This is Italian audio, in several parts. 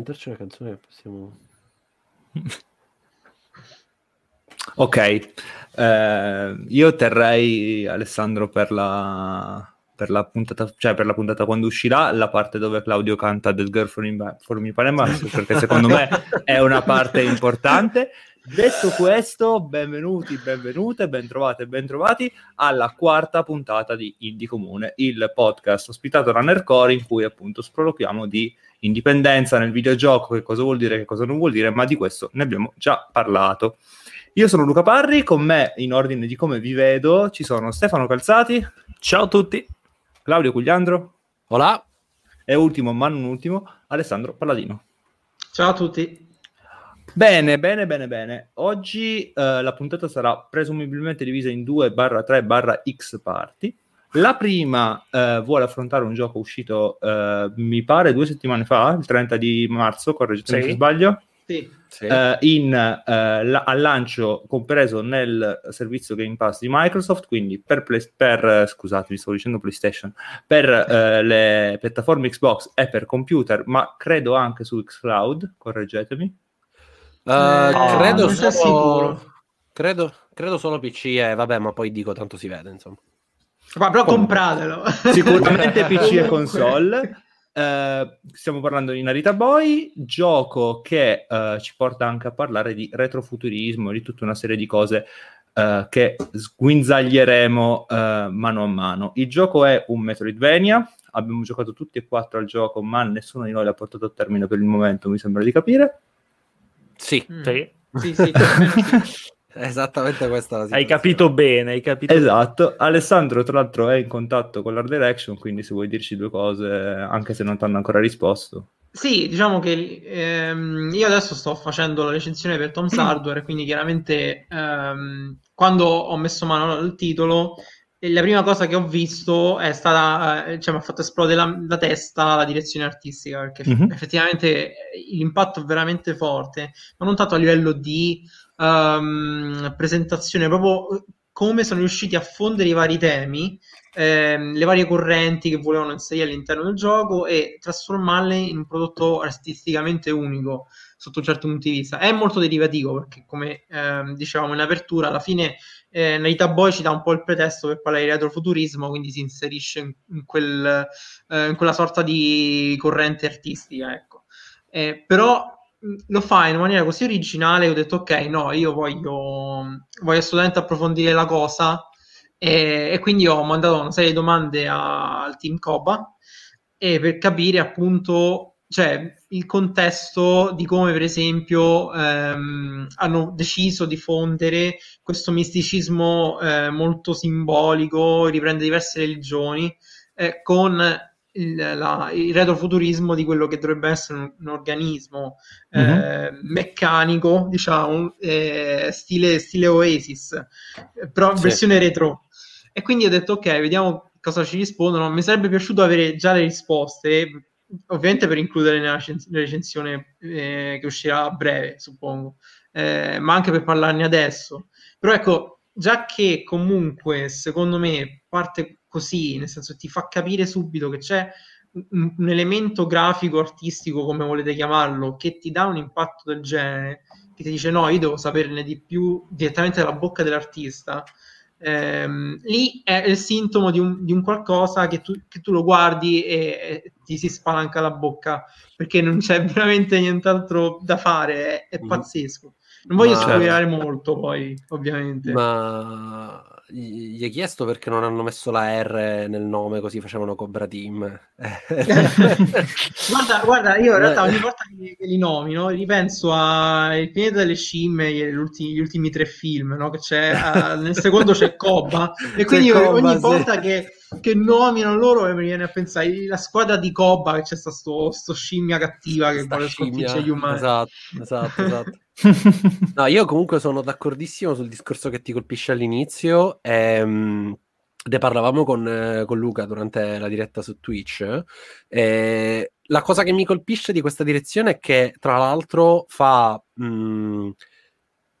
inventarci una canzone che possiamo... ok, eh, io terrei Alessandro per la, per la puntata, cioè per la puntata quando uscirà, la parte dove Claudio canta Del Girl for Me, for me perché secondo me è una parte importante. Detto questo, benvenuti, benvenute, bentrovate bentrovati alla quarta puntata di Indie Comune, il podcast ospitato da Nercore in cui appunto sproloquiamo di indipendenza nel videogioco, che cosa vuol dire, che cosa non vuol dire, ma di questo ne abbiamo già parlato. Io sono Luca Parri, con me in ordine di come vi vedo ci sono Stefano Calzati. Ciao a tutti. Claudio Cugliandro. Hola. E ultimo, ma non ultimo, Alessandro Palladino. Ciao a tutti. Bene, bene, bene, bene. Oggi eh, la puntata sarà presumibilmente divisa in 2 barra 3 barra X parti. La prima eh, vuole affrontare un gioco uscito, eh, mi pare, due settimane fa, il 30 di marzo, correggetemi sì. se sbaglio. Sì. Sì. Uh, in, uh, la, al lancio compreso nel servizio Game Pass di Microsoft, quindi per, play, per uh, scusate, sto dicendo PlayStation, per le piattaforme Xbox e per computer, ma credo anche su Xcloud, correggetemi. Uh, credo, solo, credo, credo solo PC e vabbè, ma poi dico tanto si vede, insomma. Ma però compratelo. Sicuramente PC e console. Uh, stiamo parlando di Narita Boy, gioco che uh, ci porta anche a parlare di retrofuturismo, di tutta una serie di cose uh, che sguinzaglieremo mano a mano. Il gioco è un Metroidvania, abbiamo giocato tutti e quattro al gioco, ma nessuno di noi l'ha portato a termine per il momento, mi sembra di capire. Sì, Mm. sì. Sì, sì, sì. Esattamente questa è la Hai situazione. capito bene, hai capito Esatto, Alessandro tra l'altro è in contatto con l'Art Direction, quindi se vuoi dirci due cose, anche se non ti hanno ancora risposto. Sì, diciamo che ehm, io adesso sto facendo la recensione per Tom's Hardware, quindi chiaramente ehm, quando ho messo mano al titolo, eh, la prima cosa che ho visto è stata, eh, cioè mi ha fatto esplodere la, la testa la direzione artistica, perché Mhm. effettivamente eh, l'impatto è veramente forte, ma non tanto a livello di ehm, presentazione, proprio come sono riusciti a fondere i vari temi ehm, le varie correnti che volevano inserire all'interno del gioco e trasformarle in un prodotto artisticamente unico sotto un certo punto di vista. È molto derivativo perché, come ehm, dicevamo in apertura, alla fine eh, Narita Boy ci dà un po' il pretesto per parlare di retrofuturismo, quindi si inserisce in, in quel, eh, in quella sorta di corrente artistica, ecco. Eh, però lo fa in maniera così originale ho detto ok, no, io voglio, voglio assolutamente approfondire la cosa. E, e quindi ho mandato una serie di domande a- al team Coba per capire appunto cioè, il contesto di come per esempio ehm, hanno deciso di fondere questo misticismo eh, molto simbolico, riprende diverse religioni eh, con il, la- il retrofuturismo di quello che dovrebbe essere un, un organismo eh, meccanico, diciamo, eh, stile, stile Oasis, però Sì. versione retro. E quindi ho detto, ok, vediamo cosa ci rispondono. Mi sarebbe piaciuto avere già le risposte, ovviamente per includere nella recens- recensione eh, che uscirà a breve, suppongo, eh, ma anche per parlarne adesso. Però ecco, già che comunque, secondo me, parte così, nel senso ti fa capire subito che c'è un, un elemento grafico, artistico, come volete chiamarlo, che ti dà un impatto del genere, che ti dice no, io devo saperne di più direttamente dalla bocca dell'artista. Ehm, lì è il sintomo di un, di un qualcosa che tu, che tu lo guardi e, e ti si spalanca la bocca perché non c'è veramente nient'altro da fare, è, è Mm. pazzesco. Non voglio Ma- spoilerare molto, poi, ovviamente. Ma gli hai chiesto perché non hanno messo la R nel nome così facevano Cobra Team? Guarda, guarda, io in realtà Beh. ogni volta che, li nomino ripenso a Il pianeta delle scimmie, gli ultimi, gli ultimi tre film, no? Che c'è, ah, nel secondo c'è Cobba, e quindi io Cobba, ogni sì. volta che, che nomino loro mi viene a pensare la squadra di Cobba, che c'è sta sto, sto scimmia cattiva che vuole sconfiggere gli umani. Esatto, esatto, esatto. No, io comunque sono d'accordissimo sul discorso che ti colpisce all'inizio. ehm, ne parlavamo con, eh, con Luca durante la diretta su Twitch. eh, la cosa che mi colpisce di questa direzione è che, tra l'altro, fa mh,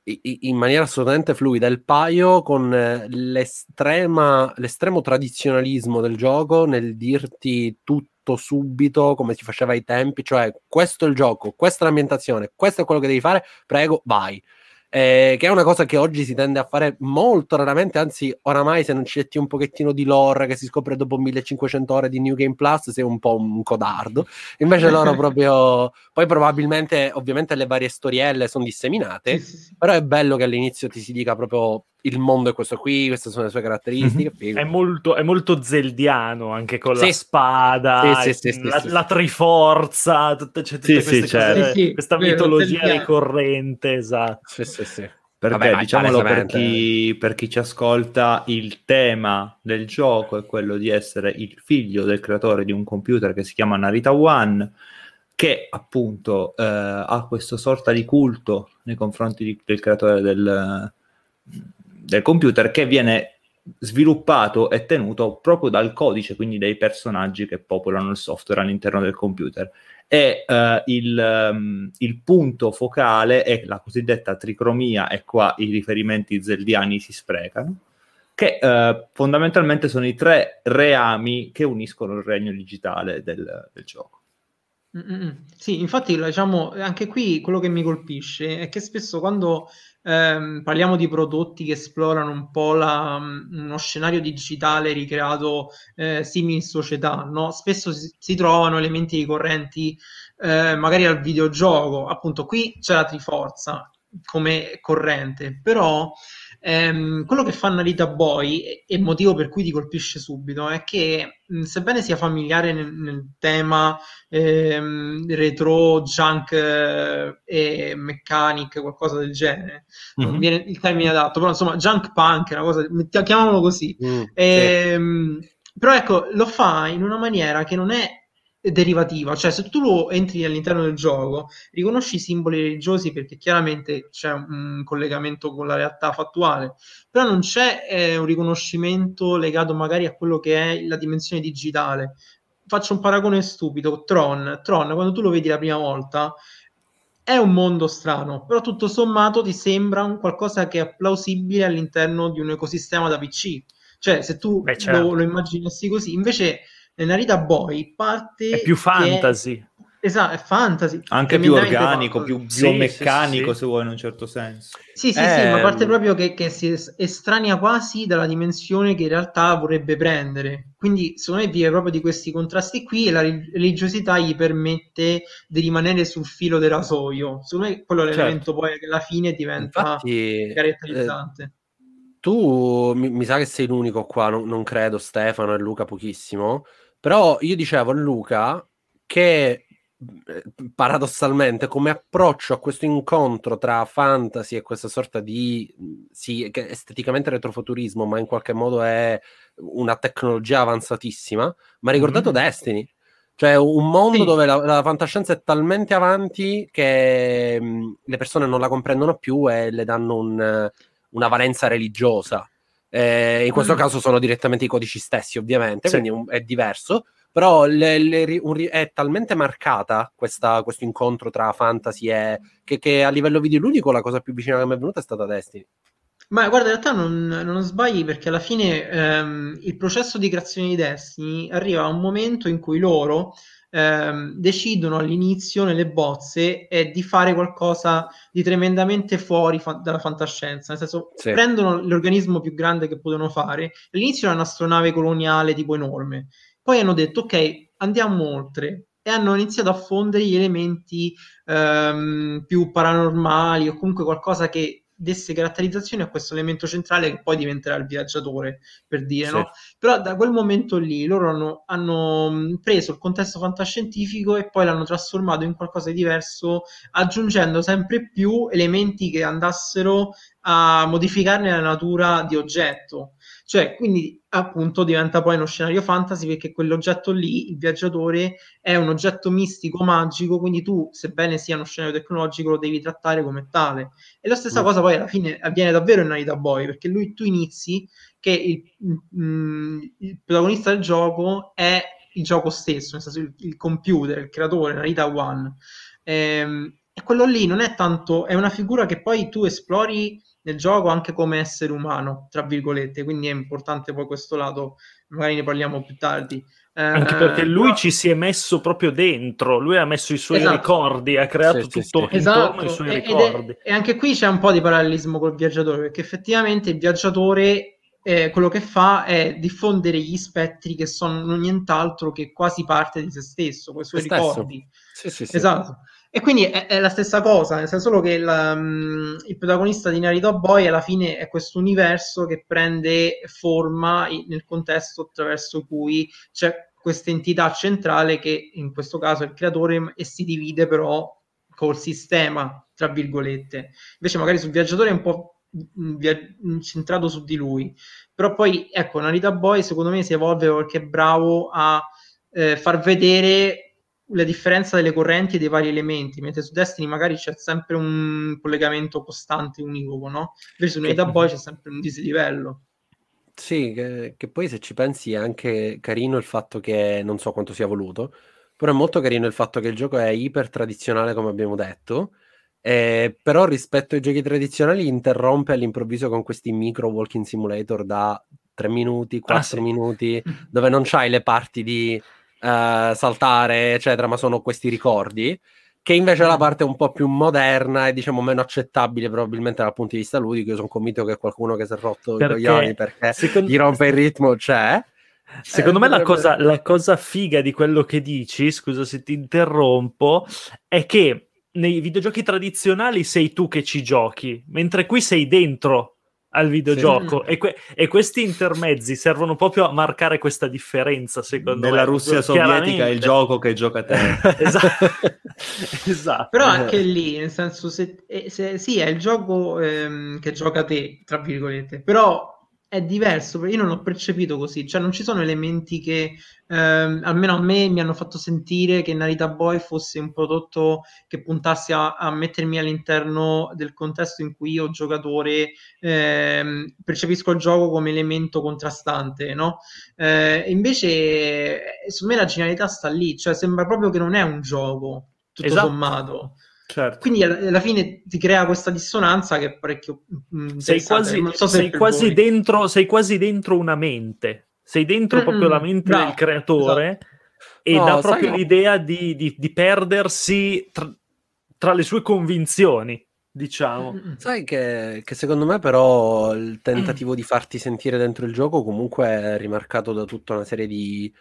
i- in maniera assolutamente fluida il paio con eh, l'estremo tradizionalismo del gioco nel dirti tutto fatto subito come si faceva ai tempi, cioè questo è il gioco, questa è l'ambientazione, questo è quello che devi fare, prego, vai eh, che è una cosa che oggi si tende a fare molto raramente, anzi oramai se non ci metti un pochettino di lore che si scopre dopo 1500 ore di New Game Plus sei un po' un codardo, invece loro proprio, poi probabilmente ovviamente le varie storielle sono disseminate, sì, sì, sì. però è bello che all'inizio ti si dica proprio il mondo è questo qui, queste sono le sue caratteristiche. Mm-hmm. È, molto, è, molto, zeldiano anche con la spada, sì, sì, sì, la, la, triforza, tutte, cioè, tutte queste certo. cose, questa mitologia ricorrente, esatto. Sì, sì, sì. Perché Vabbè, diciamolo per chi, per chi, ci ascolta, il tema del gioco è quello di essere il figlio del creatore di un computer che si chiama Narita One, che appunto eh, ha questo sorta di culto nei confronti di, del creatore del, del computer che viene sviluppato e tenuto proprio dal codice, quindi dai personaggi che popolano il software all'interno del computer. E uh, il, um, il, punto focale è la cosiddetta tricromia, e qua i riferimenti zeldiani si sprecano, che uh, fondamentalmente sono i tre reami che uniscono il regno digitale del, del gioco. Mm-mm. Sì, infatti, diciamo, anche qui quello che mi colpisce è che spesso quando ehm, parliamo di prodotti che esplorano un po' la, uno scenario digitale ricreato eh, simile società, no? Spesso si, si, trovano elementi ricorrenti eh, magari al videogioco, appunto qui c'è la Triforza come corrente, però ehm, quello che fa Narita Boy e il motivo per cui ti colpisce subito è che sebbene sia familiare nel, nel tema ehm, retro, junk eh, e mechanic, qualcosa del genere, mm-hmm. non viene il termine adatto, però insomma junk punk, una cosa, chiamiamolo così. Mm, ehm, sì. Però ecco, lo fa in una maniera che non è derivativa, cioè se tu lo entri all'interno del gioco, riconosci i simboli religiosi perché chiaramente c'è un collegamento con la realtà fattuale, però non c'è eh, un riconoscimento legato magari a quello che è la dimensione digitale. Faccio un paragone stupido, Tron, Tron quando tu lo vedi la prima volta è un mondo strano, però tutto sommato ti sembra un qualcosa che è plausibile all'interno di un ecosistema da PC. Cioè, se tu Beh, certo. lo, lo immaginassi così, invece Narita Boy parte... È più fantasy. È... Esatto, è fantasy. Anche più organico, più biomeccanico, sì, sì, se vuoi in un certo senso. Sì, sì, eh... sì, ma parte proprio che, che, si estranea quasi dalla dimensione che in realtà vorrebbe prendere. Quindi, secondo me, vive proprio di questi contrasti qui e la religiosità gli permette di rimanere sul filo del rasoio. Secondo me, quello è certo. l'elemento poi che alla fine diventa Infatti, caratterizzante. Eh... Tu mi, mi, sa che sei l'unico qua, non, non credo, Stefano e Luca pochissimo, però io dicevo a Luca che eh, paradossalmente come approccio a questo incontro tra fantasy e questa sorta di sì, esteticamente retrofuturismo, ma in qualche modo è una tecnologia avanzatissima, ma ha ricordato mm-hmm. Destiny. Cioè un mondo sì. dove la, la, fantascienza è talmente avanti che mh, le persone non la comprendono più e le danno un, una valenza religiosa. Eh, in questo mm. caso sono direttamente i codici stessi, ovviamente, sì. quindi un, è diverso. Però le, le, un, è talmente marcata questa, questo incontro tra fantasy e che, che, a livello videoludico la cosa più vicina che mi è venuta è stata Destiny. Ma guarda, in realtà non, non sbagli perché alla fine ehm, il processo di creazione di Destiny arriva a un momento in cui loro ehm, decidono all'inizio nelle bozze eh, di fare qualcosa di tremendamente fuori fa- dalla fantascienza, nel senso sì. prendono l'organismo più grande che potevano fare, all'inizio era un'astronave coloniale tipo enorme, poi hanno detto ok, andiamo oltre e hanno iniziato a fondere gli elementi ehm, più paranormali o comunque qualcosa che desse caratterizzazione a questo elemento centrale che poi diventerà il viaggiatore, per dire, sì. no? Però da quel momento lì loro hanno, hanno, preso il contesto fantascientifico e poi l'hanno trasformato in qualcosa di diverso, aggiungendo sempre più elementi che andassero a modificarne la natura di oggetto. Cioè, quindi appunto diventa poi uno scenario fantasy perché quell'oggetto lì, il viaggiatore, è un oggetto mistico, magico, quindi tu, sebbene sia uno scenario tecnologico, lo devi trattare come tale. E la stessa mm. cosa poi alla fine avviene davvero in Narita Boy, perché lui tu inizi che il, mm, il protagonista del gioco è il gioco stesso, nel senso il, il computer, il creatore, Narita One. Ehm, e quello lì non è tanto, è una figura che poi tu esplori nel gioco anche come essere umano, tra virgolette, quindi è importante poi questo lato, magari ne parliamo più tardi. Anche perché lui però... ci si è messo proprio dentro, lui ha messo i suoi esatto. ricordi, ha creato sì, tutto sì, esatto. i suoi e, ricordi. È, e anche qui c'è un po' di parallelismo col viaggiatore, perché effettivamente il viaggiatore eh, quello che fa è diffondere gli spettri che sono nient'altro che quasi parte di se stesso, con i suoi ricordi. Sì, sì, sì. Esatto. E quindi è, è, la stessa cosa, nel senso solo che la, um, il protagonista di Narita Boy alla fine è questo universo che prende forma in, nel contesto attraverso cui c'è questa entità centrale che in questo caso è il creatore e si divide però col sistema, tra virgolette. Invece magari sul viaggiatore è un po' centrato su di lui. Però poi, ecco, Narita Boy secondo me si evolve perché è bravo a eh, far vedere la differenza delle correnti e dei vari elementi, mentre su Destiny magari c'è sempre un collegamento costante, univoco, no? Invece su Narita Boy c'è sempre un dislivello. Sì, che, che, poi se ci pensi è anche carino il fatto che non so quanto sia voluto, però è molto carino il fatto che il gioco è iper tradizionale, come abbiamo detto, eh, però rispetto ai giochi tradizionali interrompe all'improvviso con questi micro walking simulator da 3 minuti, 4 ah, sì. minuti, dove non c'hai le parti di uh, saltare, eccetera, ma sono questi ricordi che invece è la parte un po' più moderna e diciamo meno accettabile probabilmente dal punto di vista ludico. Io sono convinto che qualcuno che si è rotto perché, i coglioni perché secondo... gli rompe il ritmo c'è. Secondo eh, me la cosa, la cosa figa di quello che dici, scusa se ti interrompo, è che nei videogiochi tradizionali sei tu che ci giochi, mentre qui sei dentro al videogioco sì. e, que- e, questi intermezzi servono proprio a marcare questa differenza secondo Nella me. Russia sovietica è il gioco che gioca te esatto. esatto. però anche lì nel senso se, eh, se, sì è il gioco ehm, che gioca te tra virgolette però è diverso, perché io non l'ho percepito così, cioè non ci sono elementi che ehm, almeno a me mi hanno fatto sentire che Narita Boy fosse un prodotto che puntasse a, a mettermi all'interno del contesto in cui io giocatore ehm, percepisco il gioco come elemento contrastante, no? Eh, invece secondo me la genialità sta lì, cioè sembra proprio che non è un gioco, tutto esatto. sommato. Certo. Quindi alla fine ti crea questa dissonanza che è parecchio. Mm, sei quasi, so sei, quasi dentro, sei quasi dentro una mente, sei dentro Mm-mm, proprio la mente bravo, del creatore esatto. e no, dà proprio l'idea di, di, di perdersi tra, tra, le sue convinzioni. Diciamo, sai che, che, secondo me, però, il tentativo di farti sentire dentro il gioco comunque è rimarcato da tutta una serie di,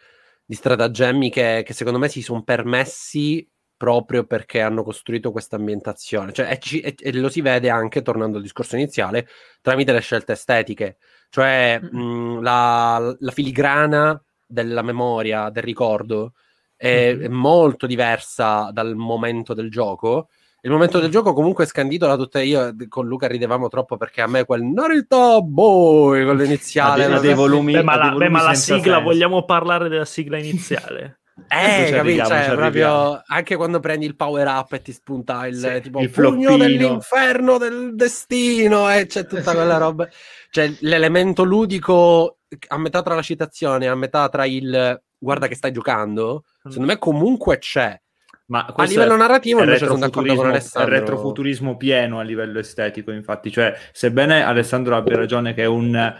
di stratagemmi che, che secondo me si sono permessi proprio perché hanno costruito questa ambientazione. Cioè, e, e, e, lo si vede anche, tornando al discorso iniziale, tramite le scelte estetiche. Cioè, mm. mh, la, la, filigrana della memoria, del ricordo, è, mm. è, molto diversa dal momento del gioco. Il momento del gioco comunque è scandito da tutte... Io con Luca ridevamo troppo perché a me quel Narita Boy, quello iniziale... Ha dei, volumi, beh, ma la, beh, ma la sigla, senso. vogliamo parlare della sigla iniziale? Eh, capito? Cioè, proprio anche quando prendi il power up e ti spunta il sì, tipo il pugno dell'inferno del destino e c'è tutta quella roba. Cioè, l'elemento ludico a metà tra la citazione a metà tra il guarda che stai giocando, secondo me comunque c'è. Ma a livello narrativo invece sono d'accordo con Alessandro. È retrofuturismo pieno a livello estetico, infatti. Cioè, sebbene Alessandro abbia ragione che è un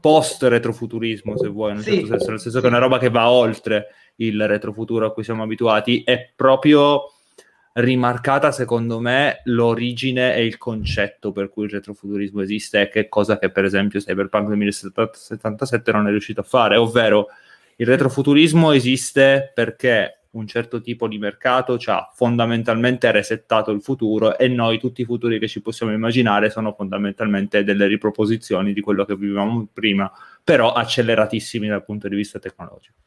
post retrofuturismo, se vuoi, in un sì. certo senso, nel senso che è una roba che va oltre il retrofuturo a cui siamo abituati, è proprio rimarcata secondo me l'origine e il concetto per cui il retrofuturismo esiste che è cosa che per esempio Cyberpunk 2077 non è riuscito a fare, ovvero il retrofuturismo esiste perché un certo tipo di mercato ci ha fondamentalmente resettato il futuro e noi tutti i futuri che ci possiamo immaginare sono fondamentalmente delle riproposizioni di quello che vivevamo prima, però acceleratissimi dal punto di vista tecnologico.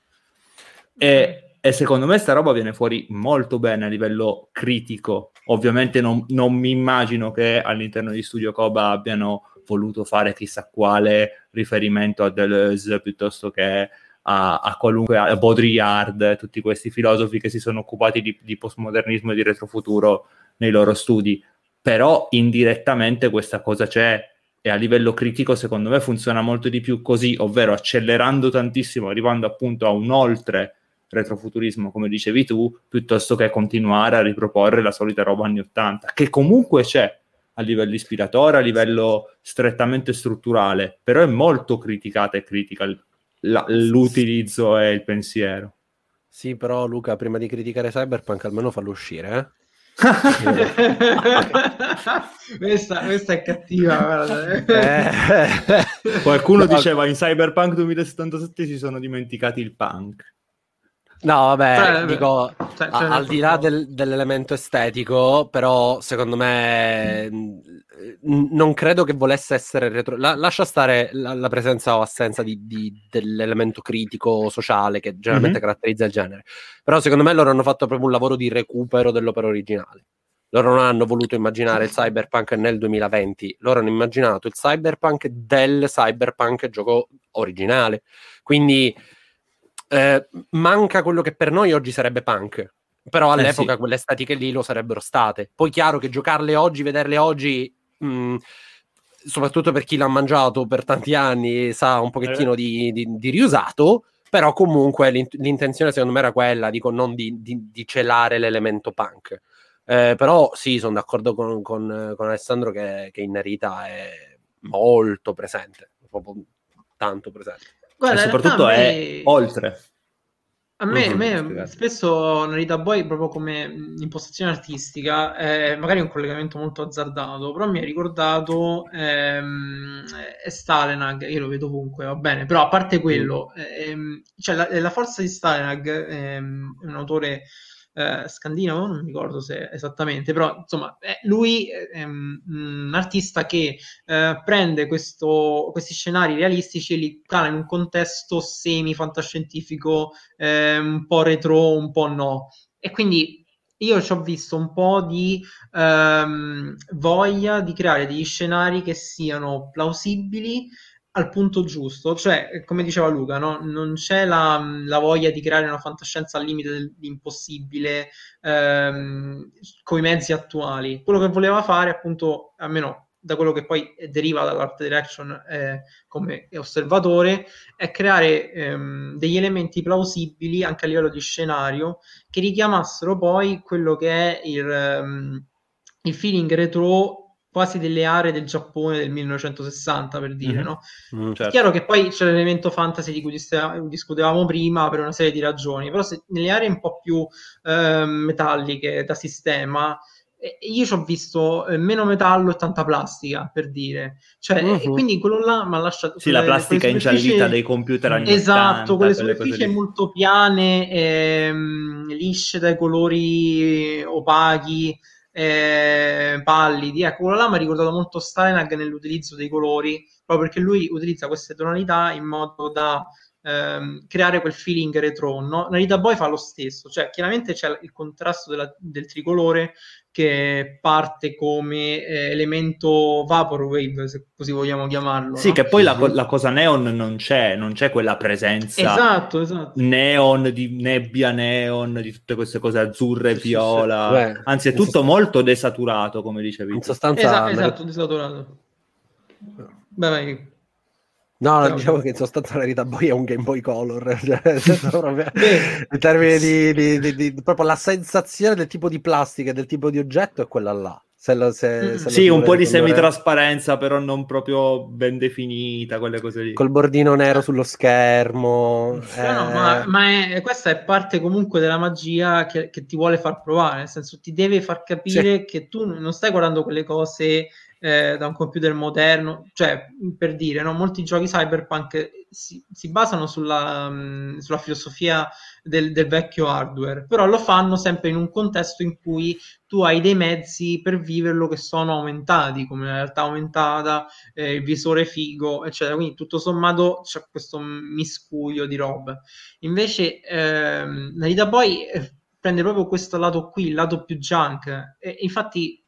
E, e, secondo me sta roba viene fuori molto bene a livello critico. Ovviamente non, non mi immagino che all'interno di Studio Koba abbiano voluto fare chissà quale riferimento a Deleuze piuttosto che a, a qualunque a Baudrillard, tutti questi filosofi che si sono occupati di, di postmodernismo e di retrofuturo nei loro studi. Però indirettamente questa cosa c'è e a livello critico secondo me funziona molto di più così, ovvero accelerando tantissimo, arrivando appunto a un oltre retrofuturismo, come dicevi tu, piuttosto che continuare a riproporre la solita roba anni 80, che comunque c'è a livello ispiratore, a livello strettamente strutturale, però è molto criticata e critica la- l'utilizzo e il pensiero. Sì, però Luca, prima di criticare Cyberpunk, almeno fallo uscire, eh? questa, questa è cattiva. guarda. Eh. Qualcuno No, diceva in Cyberpunk 2077 si sono dimenticati il punk. No, vabbè, Cioè, dico, cioè, cioè, al di là del- dell'elemento estetico, però secondo me non credo che volesse essere retro... la- lascia stare la, la presenza o assenza di, di- dell'elemento critico sociale che generalmente Mhm. caratterizza il genere. Però secondo me loro hanno fatto proprio un lavoro di recupero dell'opera originale. Loro non hanno voluto immaginare il cyberpunk nel 2020, loro hanno immaginato il cyberpunk del cyberpunk gioco originale. Quindi eh, manca quello che per noi oggi sarebbe punk. Però all'epoca sì. quelle estetiche lì lo sarebbero state. Poi chiaro che giocarle oggi, vederle oggi, mh, soprattutto per chi l'ha mangiato per tanti anni, sa un pochettino di, di- di riusato, però comunque l'int- l'intenzione secondo me era quella, dico, non di, di- di celare l'elemento punk. Eh, però sì, sono d'accordo con, con- con Alessandro che, che in Narita è molto presente, proprio tanto presente. Guarda, e soprattutto a è me- oltre. A me, Mhm, a me spesso Narita Boy, proprio come mh, impostazione artistica, è magari un collegamento molto azzardato, però mi ha ricordato ehm, è Stalenag, io lo vedo ovunque, va bene, però a parte quello, ehm, cioè la, la forza di Stalenag ehm, un autore eh, scandinavo, non mi ricordo se esattamente, però insomma, è- lui è un, un artista che eh, prende questo- questi scenari realistici e li cala in un contesto semi-fantascientifico eh, un po' retro, un po' no. E quindi io ci ho visto un po' di ehm, voglia di creare degli scenari che siano plausibili al punto giusto, cioè, come diceva Luca, no? non c'è la, la voglia di creare una fantascienza al limite dell'impossibile ehm, con i mezzi attuali. Quello che voleva fare, appunto, almeno da quello che poi deriva dall'art direction eh, come osservatore, è creare ehm, degli elementi plausibili anche a livello di scenario che richiamassero poi quello che è il, ehm, il feeling retro quasi delle aree del Giappone del 1960 per dire, Mhm. no? Mm. È Certo. chiaro che poi c'è l'elemento fantasy di cui discutevamo prima per una serie di ragioni, però se nelle aree un po' più ehm, metalliche da sistema, eh, io ci ho visto eh, meno metallo e tanta plastica, per dire. Cioè, Mhm. e quindi quello là mi ha lasciato... Sì, la quelle- plastica quelle ingiallita dei computer anni Esatto, 80, quelle quelle superfici lì. molto piane, ehm, lisce dai colori opachi, eh, pallidi. Ecco, quello là mi ha ricordato molto Steinag nell'utilizzo dei colori, proprio perché lui utilizza queste tonalità in modo da ehm, creare quel feeling retro. No? Narita Boy fa lo stesso, cioè chiaramente c'è il contrasto della- del tricolore che parte come eh, elemento vaporwave, se così vogliamo chiamarlo. Sì, no? che poi la, la cosa neon non c'è, non c'è quella presenza Esatto, esatto. neon, di nebbia neon, di tutte queste cose azzurre, Sì, sì, sì. viola. Beh, Anzi, è tutto sost- molto desaturato, come dicevi. In sostanza, Esa- Narita- esatto, desaturato. Beh, vai. No, no, diciamo che in sostanza Narita Boy è un Game Boy Color, cioè, proprio- Beh. in termini di, di- di- di- proprio la sensazione del tipo di plastica e del tipo di oggetto è quella là. Se lo- se- Mm. se Sì, un po' di ricondurre- semitrasparenza, però non proprio ben definita, quelle cose lì. col bordino nero sullo schermo. No, no, eh, ma, ma è- questa è parte comunque della magia che, che ti vuole far provare, nel senso ti deve far capire che tu non stai guardando quelle cose eh, da un computer moderno, cioè per dire, no, molti giochi cyberpunk si, si basano sulla, mh, sulla filosofia del, del vecchio hardware, però lo fanno sempre in un contesto in cui tu hai dei mezzi per viverlo che sono aumentati, come la realtà aumentata, eh, il visore figo, eccetera. Quindi tutto sommato c'è questo miscuglio di robe. Invece ehm, Narita Boy eh, prende proprio questo lato qui, il lato più junk. E infatti,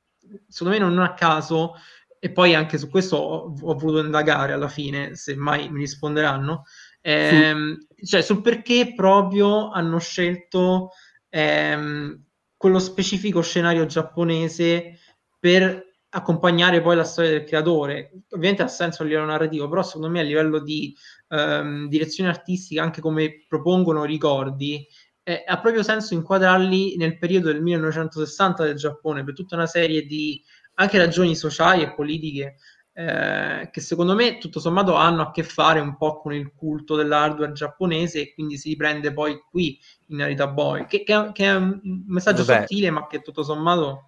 secondo me non a caso, e poi anche su questo ho, ho voluto indagare alla fine, se mai mi risponderanno, ehm, cioè sul perché proprio hanno scelto ehm, quello specifico scenario giapponese per accompagnare poi la storia del creatore. Ovviamente ha senso a livello narrativo, però secondo me a livello di ehm, direzione artistica, anche come propongono ricordi, eh, ha proprio senso inquadrarli nel periodo del 1960 del Giappone per tutta una serie di anche ragioni sociali e politiche eh, che secondo me tutto sommato hanno a che fare un po' con il culto dell'hardware giapponese e quindi si riprende poi qui in Narita Boy, che, che, che è un messaggio Vabbè. sottile ma che tutto sommato...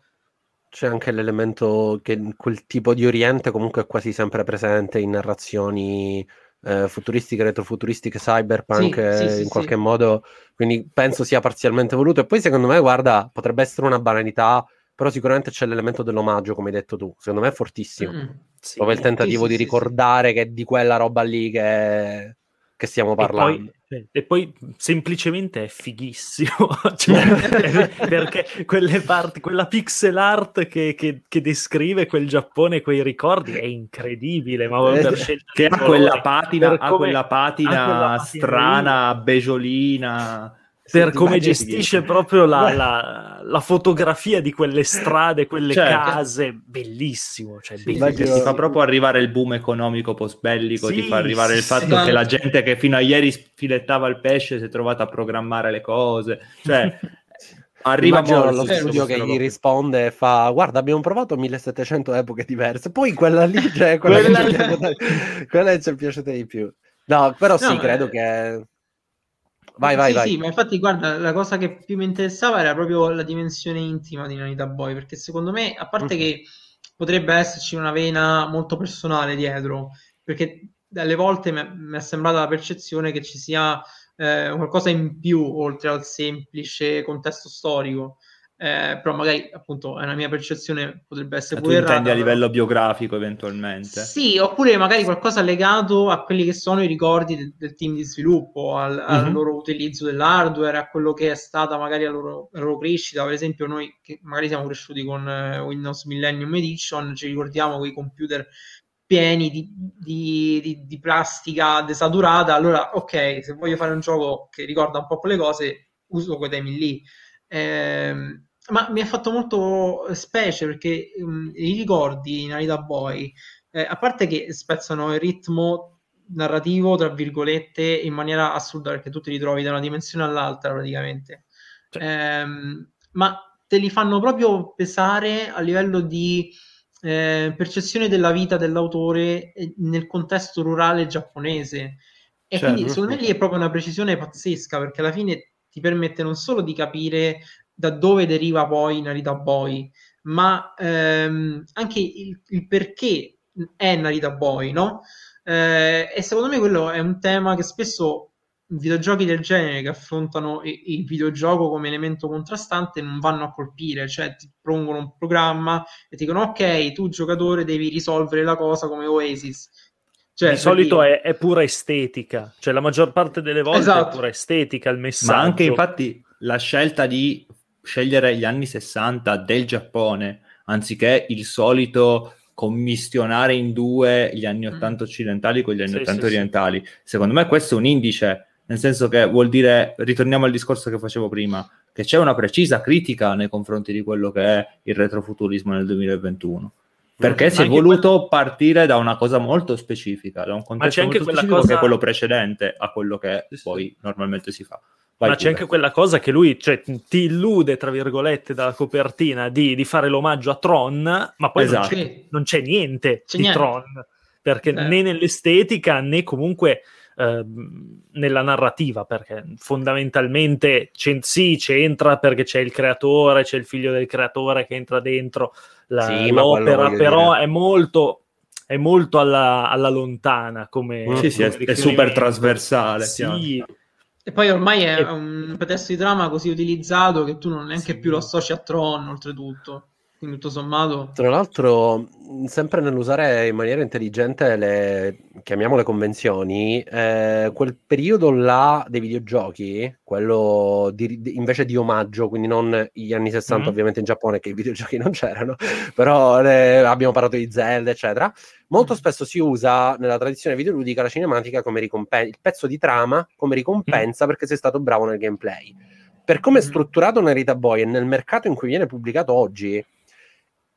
C'è anche l'elemento che quel tipo di Oriente comunque è quasi sempre presente in narrazioni eh, futuristiche, retrofuturistiche, cyberpunk Sì, eh, sì, sì, in sì. qualche modo, quindi penso sia parzialmente voluto. E poi secondo me, guarda, potrebbe essere una banalità, però sicuramente c'è l'elemento dell'omaggio, come hai detto tu. Secondo me è fortissimo. Mm. Sì. Proprio il tentativo sì, di sì, sì. ricordare che è di quella roba lì che, che stiamo E parlando. poi, e poi semplicemente è fighissimo Cioè, perché quelle parti, quella pixel art che, che- che descrive quel Giappone, quei ricordi è incredibile. Ma Eh, Che ha quella patina, ha come- quella patina, ha quella patina strana, beggiolina. Per Sì, come gestisce proprio la, la- la fotografia di quelle strade, quelle Cioè, case, bellissimo. Cioè, Sì, bellissimo. immagino- Ti fa proprio arrivare il boom economico post-bellico, Sì, ti fa arrivare il sì, fatto sì. che la gente che fino a ieri filettava il pesce si è trovata a programmare le cose. Cioè, arriva lo studio che gli risponde e fa guarda abbiamo provato 1700 epoche diverse poi quella lì cioè, quella, Quella- che ci è piaciuta, quella che ci è piaciuta di più no però sì No, credo eh, che vai vai sì, vai sì, ma infatti, guarda, la cosa che più mi interessava era proprio la dimensione intima di Nanita Boy, perché secondo me, a parte Mhm. che potrebbe esserci una vena molto personale dietro, perché dalle volte mi è, mi è sembrata la percezione che ci sia eh, qualcosa in più oltre al semplice contesto storico. Eh, però magari appunto è una mia percezione, potrebbe essere Tu pure intendi errata, a però- livello biografico eventualmente? sì, oppure magari qualcosa legato a quelli che sono i ricordi del, del team di sviluppo, al, al Mhm. loro utilizzo dell'hardware, a quello che è stata magari la loro, la loro crescita. Per esempio, noi che magari siamo cresciuti con eh, Windows Millennium Edition, ci ricordiamo quei computer pieni di, di- di- di plastica desaturata. Allora, ok, se voglio fare un gioco che ricorda un po' quelle cose, uso quei temi lì. Ehm, ma mi ha fatto molto specie perché mm, i ricordi in Alita Boy, eh, a parte che spezzano il ritmo narrativo, tra virgolette, in maniera assurda perché tu ti ritrovi da una dimensione all'altra praticamente, Sì. Ehm, ma te li fanno proprio pesare a livello di eh, percezione della vita dell'autore eh, nel contesto rurale giapponese. E Certo. quindi secondo me lì è proprio una precisione pazzesca perché alla fine ti permette non solo di capire da dove deriva poi Narita Boy, ma ehm, anche il, il perché è Narita Boy, no? Eh, e secondo me quello è un tema che spesso videogiochi del genere che affrontano il videogioco come elemento contrastante non vanno a colpire, cioè ti propongono un programma e ti dicono ok, tu giocatore devi risolvere la cosa come Oasis. Cioè, di solito è, è pura estetica, cioè la maggior parte delle volte Esatto. è pura estetica il messaggio. Ma anche infatti la scelta di scegliere gli anni 60 del Giappone anziché il solito commissionare in due gli anni Mm. 80 occidentali con gli anni Sì, 80 sì, sì. orientali. Secondo me questo è un indice, nel senso che vuol dire, ritorniamo al discorso che facevo prima, che c'è una precisa critica nei confronti di quello che è il retrofuturismo nel 2021. Perché Ma si è voluto partire da una cosa molto specifica, da un contesto molto specifico che cosa- è quello precedente a quello che poi normalmente si fa. Vai Ma c'è anche quella cosa che lui cioè, ti illude, tra virgolette, dalla copertina di, di fare l'omaggio a Tron, ma poi non Esatto. c'è, Sì. non c'è niente C'è di niente. Tron, perché Eh. né nell'estetica né comunque ehm, nella narrativa, perché fondamentalmente c'è, sì, c'entra perché c'è il creatore, c'è il figlio del creatore che entra dentro la- Sì, l'opera, però dire. è molto, è molto alla, alla lontana come... Sì, sì, è, come è super trasversale. chiaro. Sì, E poi ormai è E- un pretesto di trama così utilizzato che tu non neanche Sì. più lo associ a Tron, oltretutto. Quindi tutto sommato... Tra l'altro, sempre nell'usare in maniera intelligente le, chiamiamole convenzioni, eh, quel periodo là dei videogiochi, quello di- di- invece di omaggio, quindi non gli anni 60 Mhm. ovviamente in Giappone che i videogiochi non c'erano, però eh, abbiamo parlato di Zelda, eccetera, molto Mhm. spesso si usa nella tradizione videoludica la cinematica come ricompensa, il pezzo di trama come ricompensa perché sei stato bravo nel gameplay. Per come è Mhm. strutturato Narita Boy e nel mercato in cui viene pubblicato oggi,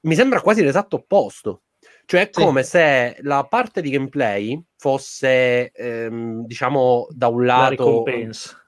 mi sembra quasi l'esatto opposto. Cioè è Sì. come se la parte di gameplay fosse, ehm, diciamo, da un la lato... ricompensa.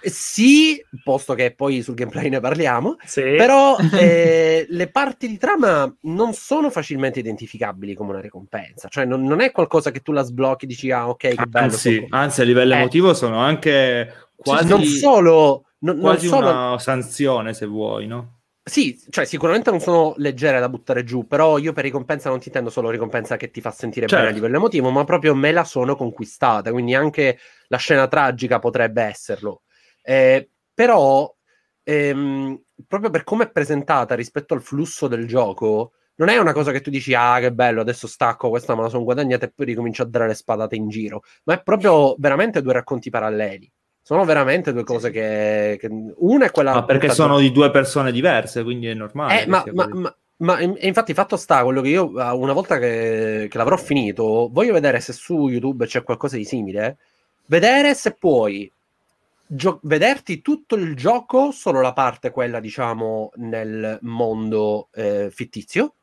Sì, posto che poi sul gameplay ne parliamo, Sì. però eh, le parti di trama non sono facilmente identificabili come una ricompensa, cioè non, non è qualcosa che tu la sblocchi e dici ah ok che bello. Anzi, anzi, a livello Eh. emotivo sono anche quasi, non solo... non- non quasi solo- una sanzione, se vuoi, no? Sì, cioè sicuramente non sono leggere da buttare giù, però io per ricompensa non ti intendo solo ricompensa che ti fa sentire Certo. bene a livello emotivo, ma proprio me la sono conquistata, quindi anche la scena tragica potrebbe esserlo. Eh, però, ehm, proprio per come è presentata rispetto al flusso del gioco, non è una cosa che tu dici, ah che bello, adesso stacco, questa me la sono guadagnata e poi ricomincio a dare le spadate in giro, ma è proprio veramente due racconti paralleli. Sono veramente due cose che, che- Una è quella... Ma perché sono di due persone diverse, quindi è normale. eh, ma, ma- ma- ma in- infatti fatto sta quello che io eh, una volta che, che l'avrò finito voglio vedere se su YouTube c'è qualcosa di simile vedere se puoi gio- vederti tutto il gioco solo la parte quella diciamo nel mondo eh, fittizio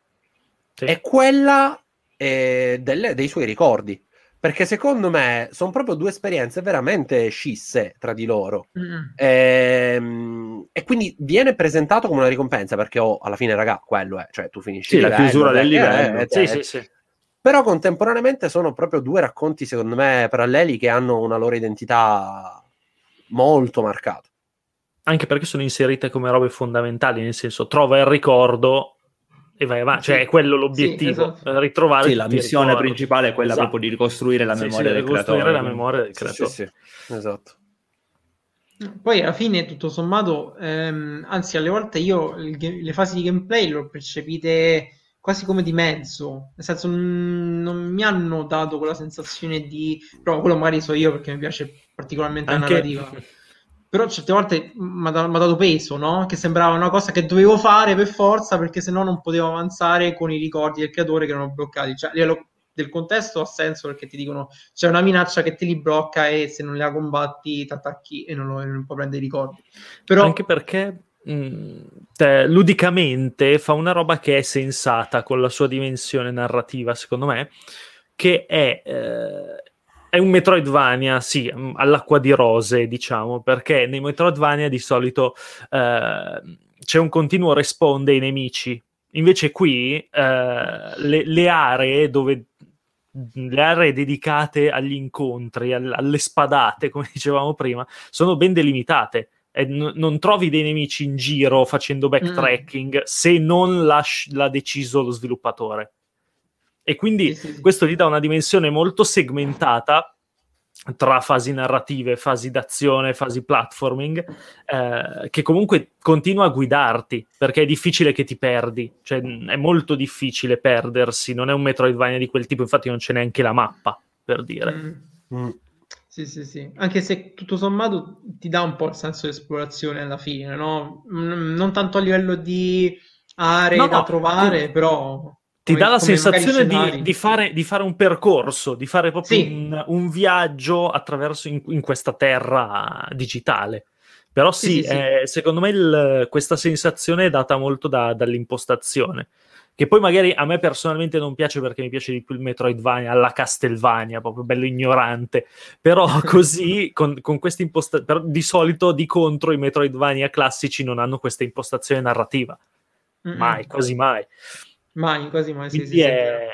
Sì. e quella eh, delle- dei suoi ricordi perché secondo me sono proprio due esperienze veramente scisse tra di loro Mm. Ehm, e quindi viene presentato come una ricompensa perché oh, alla fine, raga, quello è, cioè tu finisci Sì, il la livello, chiusura del eh, livello. eh, Sì, sì, sì. Però contemporaneamente sono proprio due racconti, secondo me, paralleli che hanno una loro identità molto marcata. Anche perché sono inserite come robe fondamentali, nel senso trova il ricordo e vai avanti, cioè Sì. è quello l'obiettivo, Sì, esatto. eh, ritrovare Sì, la missione ricordi. principale è quella Esatto. proprio di ricostruire la Sì, sì, memoria del ricostruire creatore. la quindi- memoria del creatore. sì, sì, esatto. Poi alla fine, tutto sommato, ehm, anzi, alle volte io il le fasi di gameplay le ho percepite quasi come di mezzo, nel senso non, non mi hanno dato quella sensazione di... Però quello magari so io perché mi piace particolarmente la Anche- narrativa. Però certe volte mi ha dato peso, no? Che sembrava una cosa che dovevo fare per forza perché sennò non potevo avanzare con i ricordi del creatore che erano bloccati. Cioè, livello del contesto ha senso perché ti dicono c'è una minaccia che te li blocca e se non la combatti ti attacchi e non, lo, non puoi prendere i ricordi. Però Anche perché mh, cioè, ludicamente fa una roba che è sensata con la sua dimensione narrativa, secondo me, che è, eh, è un Metroidvania, sì, mh, all'acqua di rose, diciamo, perché nei Metroidvania di solito eh, c'è un continuo respawn dei nemici. Invece qui eh, le, le aree dove le aree dedicate agli incontri, al- alle spadate, come dicevamo prima, sono ben delimitate. E n- non trovi dei nemici in giro facendo backtracking se non l'ha, l'ha deciso lo sviluppatore. E quindi Sì, sì, sì. questo ti dà una dimensione molto segmentata tra fasi narrative, fasi d'azione, fasi platforming, eh, che comunque continua a guidarti, perché è difficile che ti perdi, cioè è molto difficile perdersi, non è un Metroidvania di quel tipo, infatti non c'è neanche la mappa, per dire. Mm. Mm. Sì, sì, sì, anche se tutto sommato ti dà un po' il senso di esplorazione alla fine, no? Non tanto a livello di aree No, da no, trovare, però Ti dà la sensazione di, di fare, di fare un percorso, di fare proprio Sì. un, un viaggio attraverso in, in questa terra digitale. Però Sì, sì, sì, eh, secondo me il- questa sensazione è data molto da- dall'impostazione. Che poi magari a me personalmente non piace perché mi piace di più il Metroidvania alla Castlevania, proprio bello ignorante. Però così, con, con questa impostazione, di solito di contro i Metroidvania classici non hanno questa impostazione narrativa. Mai, quasi mai. Mai, quasi mai, sì, sì, sì, è...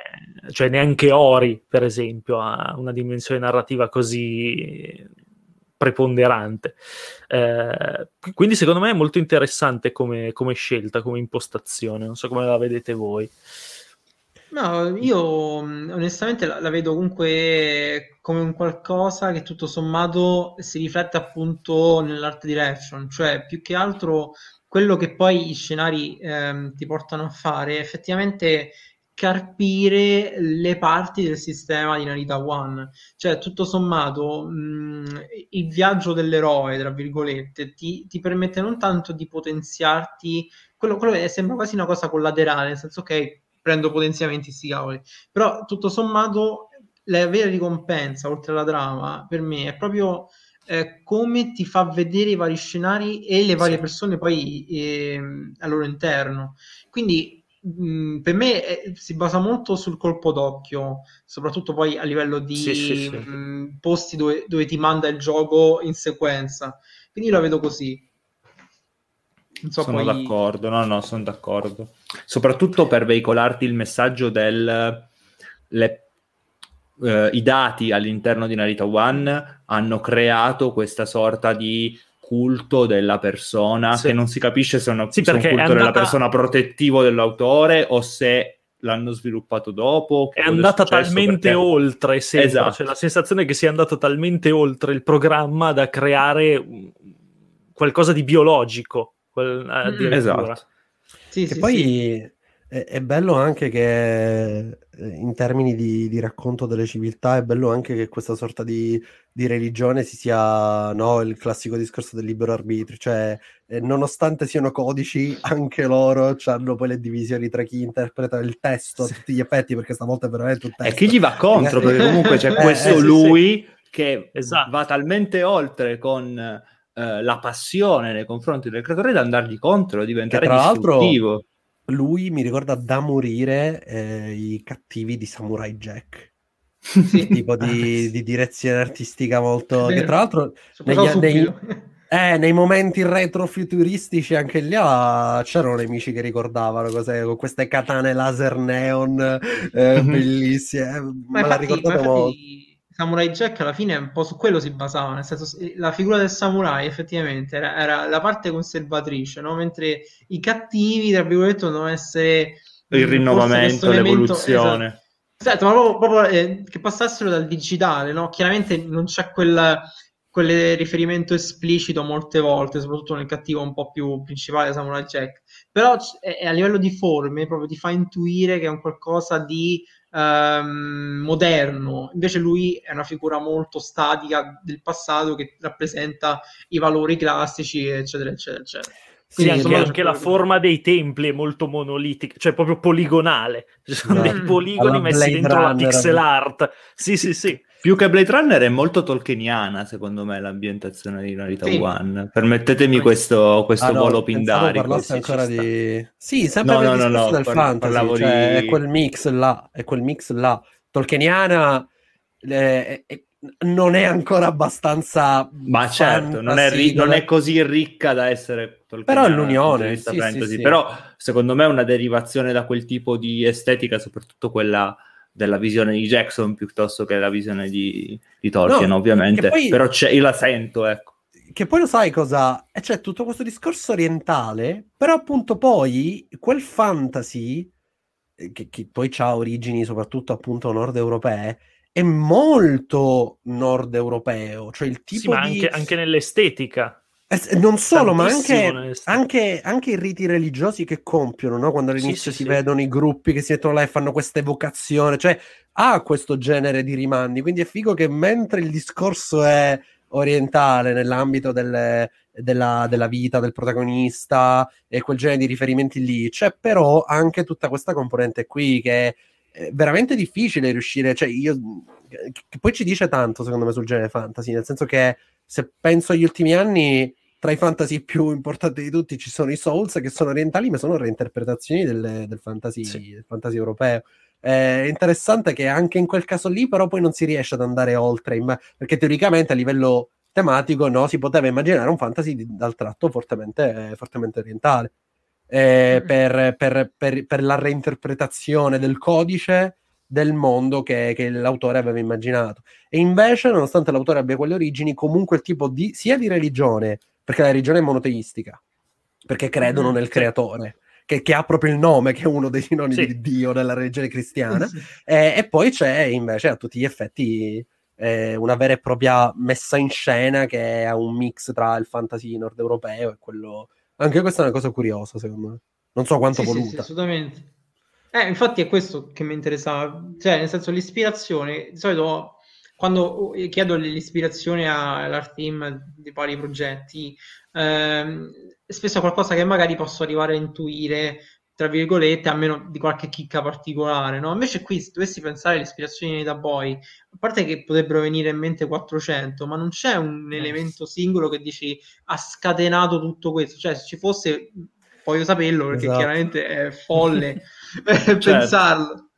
cioè neanche Ori, per esempio, ha una dimensione narrativa così preponderante. Eh, quindi secondo me è molto interessante come, come scelta, come impostazione. Non so come la vedete voi. No, io mh, onestamente la, la vedo comunque come un qualcosa che tutto sommato si riflette appunto nell'art direction, cioè più che altro quello che poi i scenari ehm, ti portano a fare è effettivamente carpire le parti del sistema di Narita One, cioè tutto sommato mh, il viaggio dell'eroe, tra virgolette, ti, ti permette non tanto di potenziarti, quello, quello è- sembra quasi una cosa collaterale, nel senso ok prendo potenziamenti sti cavoli. Però tutto sommato la vera ricompensa, oltre alla trama, per me è proprio eh, come ti fa vedere i vari scenari e le varie Sì. persone poi ehm, al loro interno. Quindi mh, per me eh, si basa molto sul colpo d'occhio, soprattutto poi a livello di Sì, sì, sì. mh, posti dove, dove ti manda il gioco in sequenza. Quindi la vedo così. So, sono poi... d'accordo, no, no, sono d'accordo. Soprattutto per veicolarti il messaggio del... Le, eh, I dati all'interno di Narita One hanno creato questa sorta di culto della persona sì. che non si capisce se, uno, sì, se è un culto andata... della persona protettivo dell'autore o se l'hanno sviluppato dopo. È andata talmente perché... oltre, sembra. Esatto. Cioè, la sensazione è che sia andato talmente oltre il programma da creare qualcosa di biologico. Quel, mm. Esatto. Sì, che sì, poi sì. È, è, bello anche che eh, in termini di, di, racconto delle civiltà è bello anche che questa sorta di, di religione si sia no, il classico discorso del libero arbitrio, cioè eh, nonostante siano codici, anche loro hanno poi le divisioni tra chi interpreta il testo a tutti gli effetti, perché stavolta è veramente un testo. E chi gli va contro, perché comunque c'è eh, questo eh, lui che esatto. va talmente oltre con eh, la passione nei confronti del creatore da andargli contro, diventare tra l'altro lui mi ricorda da morire eh, i cattivi di Samurai Jack. Sì. tipo di, di, direzione artistica molto... Che tra l'altro negli, nei, eh, nei momenti retrofuturistici anche lì ah, c'erano nemici che ricordavano cose, con queste katane laser neon eh, bellissime. Eh, ma, ma la ricordavo molto. Samurai Jack alla fine un po' su quello si basava, nel senso la figura del samurai effettivamente era, era la parte conservatrice, no? mentre i cattivi, tra virgolette, dovevano essere il rinnovamento, l'evoluzione. Esatto. Esatto, ma proprio, proprio eh, che passassero dal digitale, no? Chiaramente non c'è quel, quel, riferimento esplicito molte volte, soprattutto nel cattivo un po' più principale Samurai Jack, però è, a livello di forme proprio ti fa intuire che è un qualcosa di ehm, moderno, invece lui è una figura molto statica del passato che rappresenta i valori classici, eccetera, eccetera, eccetera. Sì, anche, anche la forma dei templi è molto monolitica, cioè proprio poligonale. Ci sono no. dei poligoni messi dentro Runner, la pixel art. Sì, sì, sì. Più che Blade Runner è molto tolkieniana, secondo me, l'ambientazione di Narita sì. One. Permettetemi questo, questo ah, no, volo pindarico. ancora di... Sì, sempre no, no, no, no, del par- fantasy, cioè, di... è quel mix là, è quel mix là. Tolkieniana eh, è, non è ancora abbastanza ma certo non è, ri- non è, così ricca da essere però è l'unione sì, sì, sì. però secondo me è una derivazione da quel tipo di estetica soprattutto quella della visione di Jackson piuttosto che la visione di, di Tolkien, no, ovviamente. Poi, Però io la sento, ecco. Che poi lo sai cosa? E c'è tutto questo discorso orientale, però appunto poi quel fantasy, eh, che, che poi ha origini soprattutto appunto nord europee, è molto nord europeo, cioè il tipo sì, ma di... anche, anche nell'estetica. Eh, non solo, ma anche, anche, anche, i riti religiosi che compiono, no? quando all'inizio sì, si sì. vedono i gruppi che si mettono là e fanno questa evocazione, cioè ha questo genere di rimandi. Quindi è figo che mentre il discorso è orientale nell'ambito delle, della, della, vita del protagonista e quel genere di riferimenti lì, c'è però anche tutta questa componente qui che è veramente difficile riuscire, cioè io, che poi ci dice tanto secondo me sul genere fantasy, nel senso che se penso agli ultimi anni tra i fantasy più importanti di tutti ci sono i Souls che sono orientali ma sono reinterpretazioni del, del, fantasy, sì. del fantasy europeo. È interessante che anche in quel caso lì però poi non si riesce ad andare oltre, perché teoricamente a livello tematico no, si poteva immaginare un fantasy di, dal tratto fortemente, eh, fortemente orientale. Eh, per, per, per, per, la reinterpretazione del codice del mondo che, che, l'autore aveva immaginato. E invece, nonostante l'autore abbia quelle origini, comunque il tipo di sia di religione perché la religione è monoteistica, perché credono mm, nel sì. creatore. Che, che, ha proprio il nome, che è uno dei sinonimi sì. di Dio nella religione cristiana, sì. e, e, poi c'è invece a tutti gli effetti eh, una vera e propria messa in scena che ha un mix tra il fantasy nord europeo e quello. Anche questa è una cosa curiosa, secondo me. Non so quanto voluta. Sì, assolutamente. Eh, infatti è questo che mi interessava, cioè nel senso l'ispirazione, di solito quando uh, chiedo l'ispirazione all'art team di vari progetti, ehm, spesso è qualcosa che magari posso arrivare a intuire, tra virgolette, a meno di qualche chicca particolare, no? Invece qui, se dovessi pensare alle ispirazioni da boy, a parte che potrebbero venire in mente 400, ma non c'è un elemento singolo che dici ha scatenato tutto questo, cioè se ci fosse, voglio saperlo perché esatto. chiaramente è folle certo. pensarlo.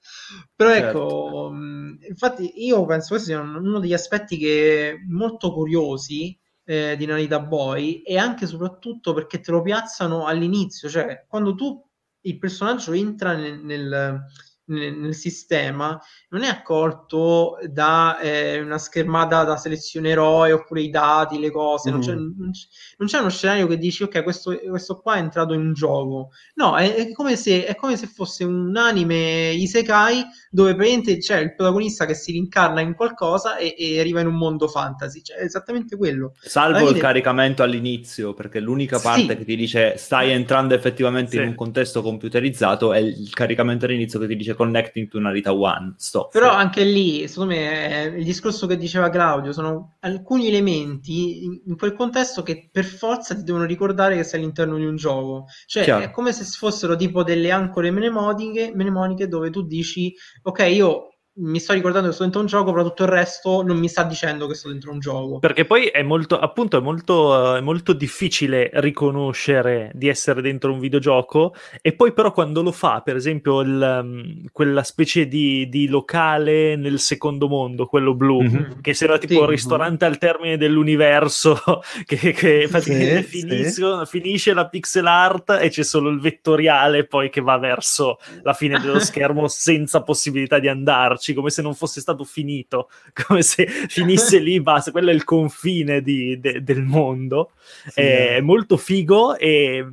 Però ecco, certo. infatti io penso questo sia uno degli aspetti che molto curiosi eh, di Narita Boy e anche e soprattutto perché te lo piazzano all'inizio, cioè quando tu il personaggio entra nel, nel nel, nel sistema non è accolto da eh, una schermata da selezione eroe oppure i dati, le cose, mm. non, c'è, non, c'è, non, c'è, uno scenario che dici ok questo, questo, qua è entrato in gioco, no è, è, come se, è come se fosse un anime isekai dove praticamente c'è il protagonista che si rincarna in qualcosa e, e arriva in un mondo fantasy, cioè è esattamente quello. Salvo Alla il caricamento all'inizio perché l'unica parte sì. che ti dice stai entrando effettivamente sì. in un contesto computerizzato è il caricamento all'inizio che ti dice connecting to Narita One. Stop. Però anche lì, secondo me, il discorso che diceva Claudio, sono alcuni elementi in quel contesto che per forza ti devono ricordare che sei all'interno di un gioco. Cioè, Chiaro. è come se fossero tipo delle ancore mnemoniche, mnemoniche dove tu dici, ok, io mi sto ricordando che sto dentro un gioco, però tutto il resto non mi sta dicendo che sto dentro un gioco. Perché poi è molto, appunto, è molto, uh, è molto difficile riconoscere di essere dentro un videogioco, e poi però quando lo fa, per esempio, il, um, quella specie di, di, locale nel secondo mondo, quello blu, mm-hmm. che sembra tipo sì, un ristorante mm-hmm. al termine dell'universo, che, che sì, finisco, sì. finisce la pixel art e c'è solo il vettoriale poi che va verso la fine dello schermo senza possibilità di andarci arrivarci come se non fosse stato finito, come se finisse lì, basta, quello è il confine di, de, del mondo. Sì, è, è molto figo e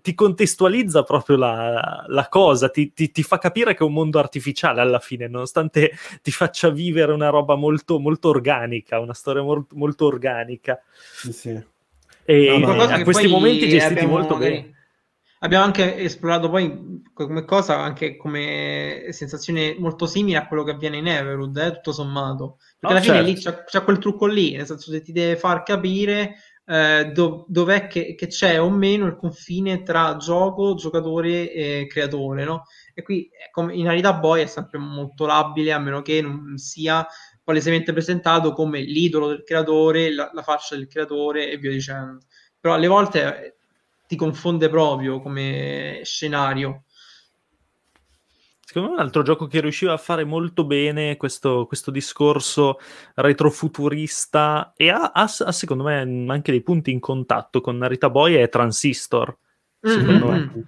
ti contestualizza proprio la, la cosa, ti, ti, ti, fa capire che è un mondo artificiale alla fine, nonostante ti faccia vivere una roba molto, molto organica, una storia molto, molto organica. Sì, sì. E no, no, a questi momenti gestiti molto bene. Abbiamo anche esplorato poi come cosa, anche come sensazione molto simile a quello che avviene in Everwood, eh, tutto sommato. Perché oh, alla certo. fine lì c'è, c'è, quel trucco lì, nel senso che ti deve far capire eh, do, dov'è che, che, c'è o meno il confine tra gioco, giocatore e creatore, no? E qui come in Arita Boy è sempre molto labile, a meno che non sia palesemente presentato come l'idolo del creatore, la, la faccia del creatore e via dicendo. Però alle volte ti confonde proprio come scenario. Secondo me un altro gioco che riusciva a fare molto bene questo, questo discorso retrofuturista e ha, ha, ha, secondo me anche dei punti in contatto con Narita Boy è Transistor. Secondo mm-hmm. me.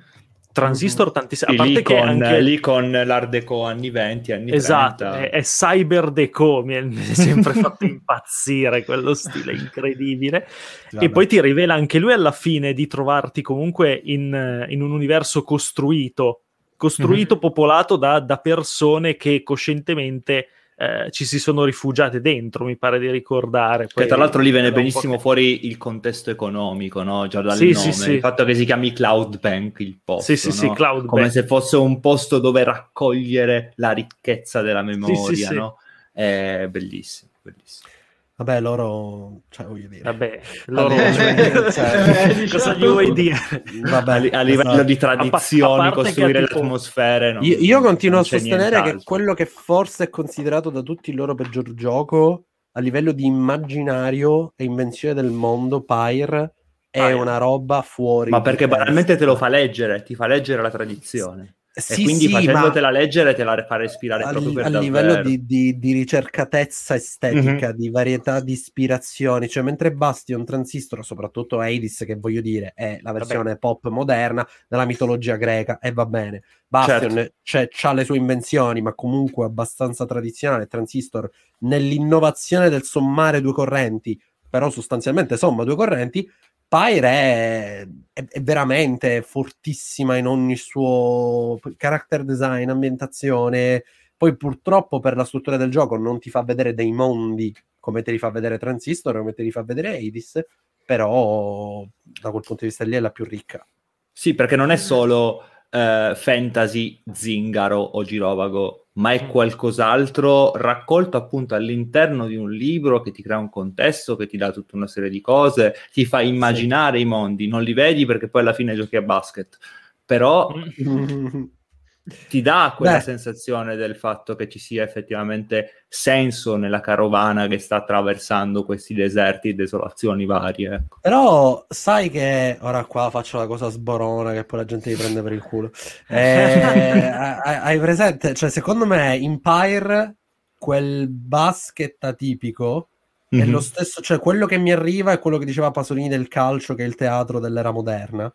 Transistor mm-hmm. tantissimo. A parte lì, che con, anche... lì con l'Art Deco anni 20, anni esatto, 30. È, è Cyber Deco, mi è sempre fatto impazzire quello stile incredibile. Vabbè. E poi ti rivela anche lui alla fine di trovarti comunque in, in un universo costruito, costruito, mm-hmm. popolato da, da persone che coscientemente eh, ci si sono rifugiate dentro, mi pare di ricordare. Poi, che tra l'altro lì viene benissimo fuori il contesto economico, no? già dal sì, nome, sì, sì. il fatto che si chiami Cloud Bank il posto, sì, sì, sì, Cloud come Bank. se fosse un posto dove raccogliere la ricchezza della memoria, no? È bellissimo, bellissimo. Vabbè, loro, cioè, voglio dire. Vabbè, loro, cioè, cioè, cosa gli vuoi dire? Vabbè, a, livello esatto. di tradizioni, a costruire le atmosfere. No, io, io continuo a sostenere che quello che forse è considerato da tutti il loro peggior gioco a livello di immaginario e invenzione del mondo, Pyre, è Pyre. una roba fuori. Ma perché banalmente te lo fa leggere, ti fa leggere la tradizione. Sì, e quindi sì, facendotela leggere te la fa respirare a, proprio per a davvero. livello di, di, di, ricercatezza estetica, mm-hmm. di varietà di ispirazioni, cioè mentre Bastion Transistor, soprattutto Hades, che voglio dire è la versione pop moderna della mitologia greca e va bene, Bastion certo. ha le sue invenzioni ma comunque abbastanza tradizionale, Transistor nell'innovazione del sommare due correnti, però sostanzialmente somma due correnti, Pyre è, è, è, veramente fortissima in ogni suo character design, ambientazione. Poi purtroppo per la struttura del gioco non ti fa vedere dei mondi come te li fa vedere Transistor, come te li fa vedere Hades, però da quel punto di vista lì è la più ricca. Sì, perché non è solo uh, fantasy, zingaro o girovago, ma è qualcos'altro raccolto appunto all'interno di un libro che ti crea un contesto, che ti dà tutta una serie di cose, ti fa immaginare sì. i mondi, non li vedi perché poi alla fine giochi a basket, però ti dà quella Beh. sensazione del fatto che ci sia effettivamente senso nella carovana che sta attraversando questi deserti e desolazioni varie. Ecco. Però sai che ora qua faccio la cosa sborona che poi la gente mi prende per il culo. Eh, hai presente? Cioè, secondo me Empire, quel basket atipico, Mm-hmm. È lo stesso, cioè quello che mi arriva è quello che diceva Pasolini del calcio, che è il teatro dell'era moderna.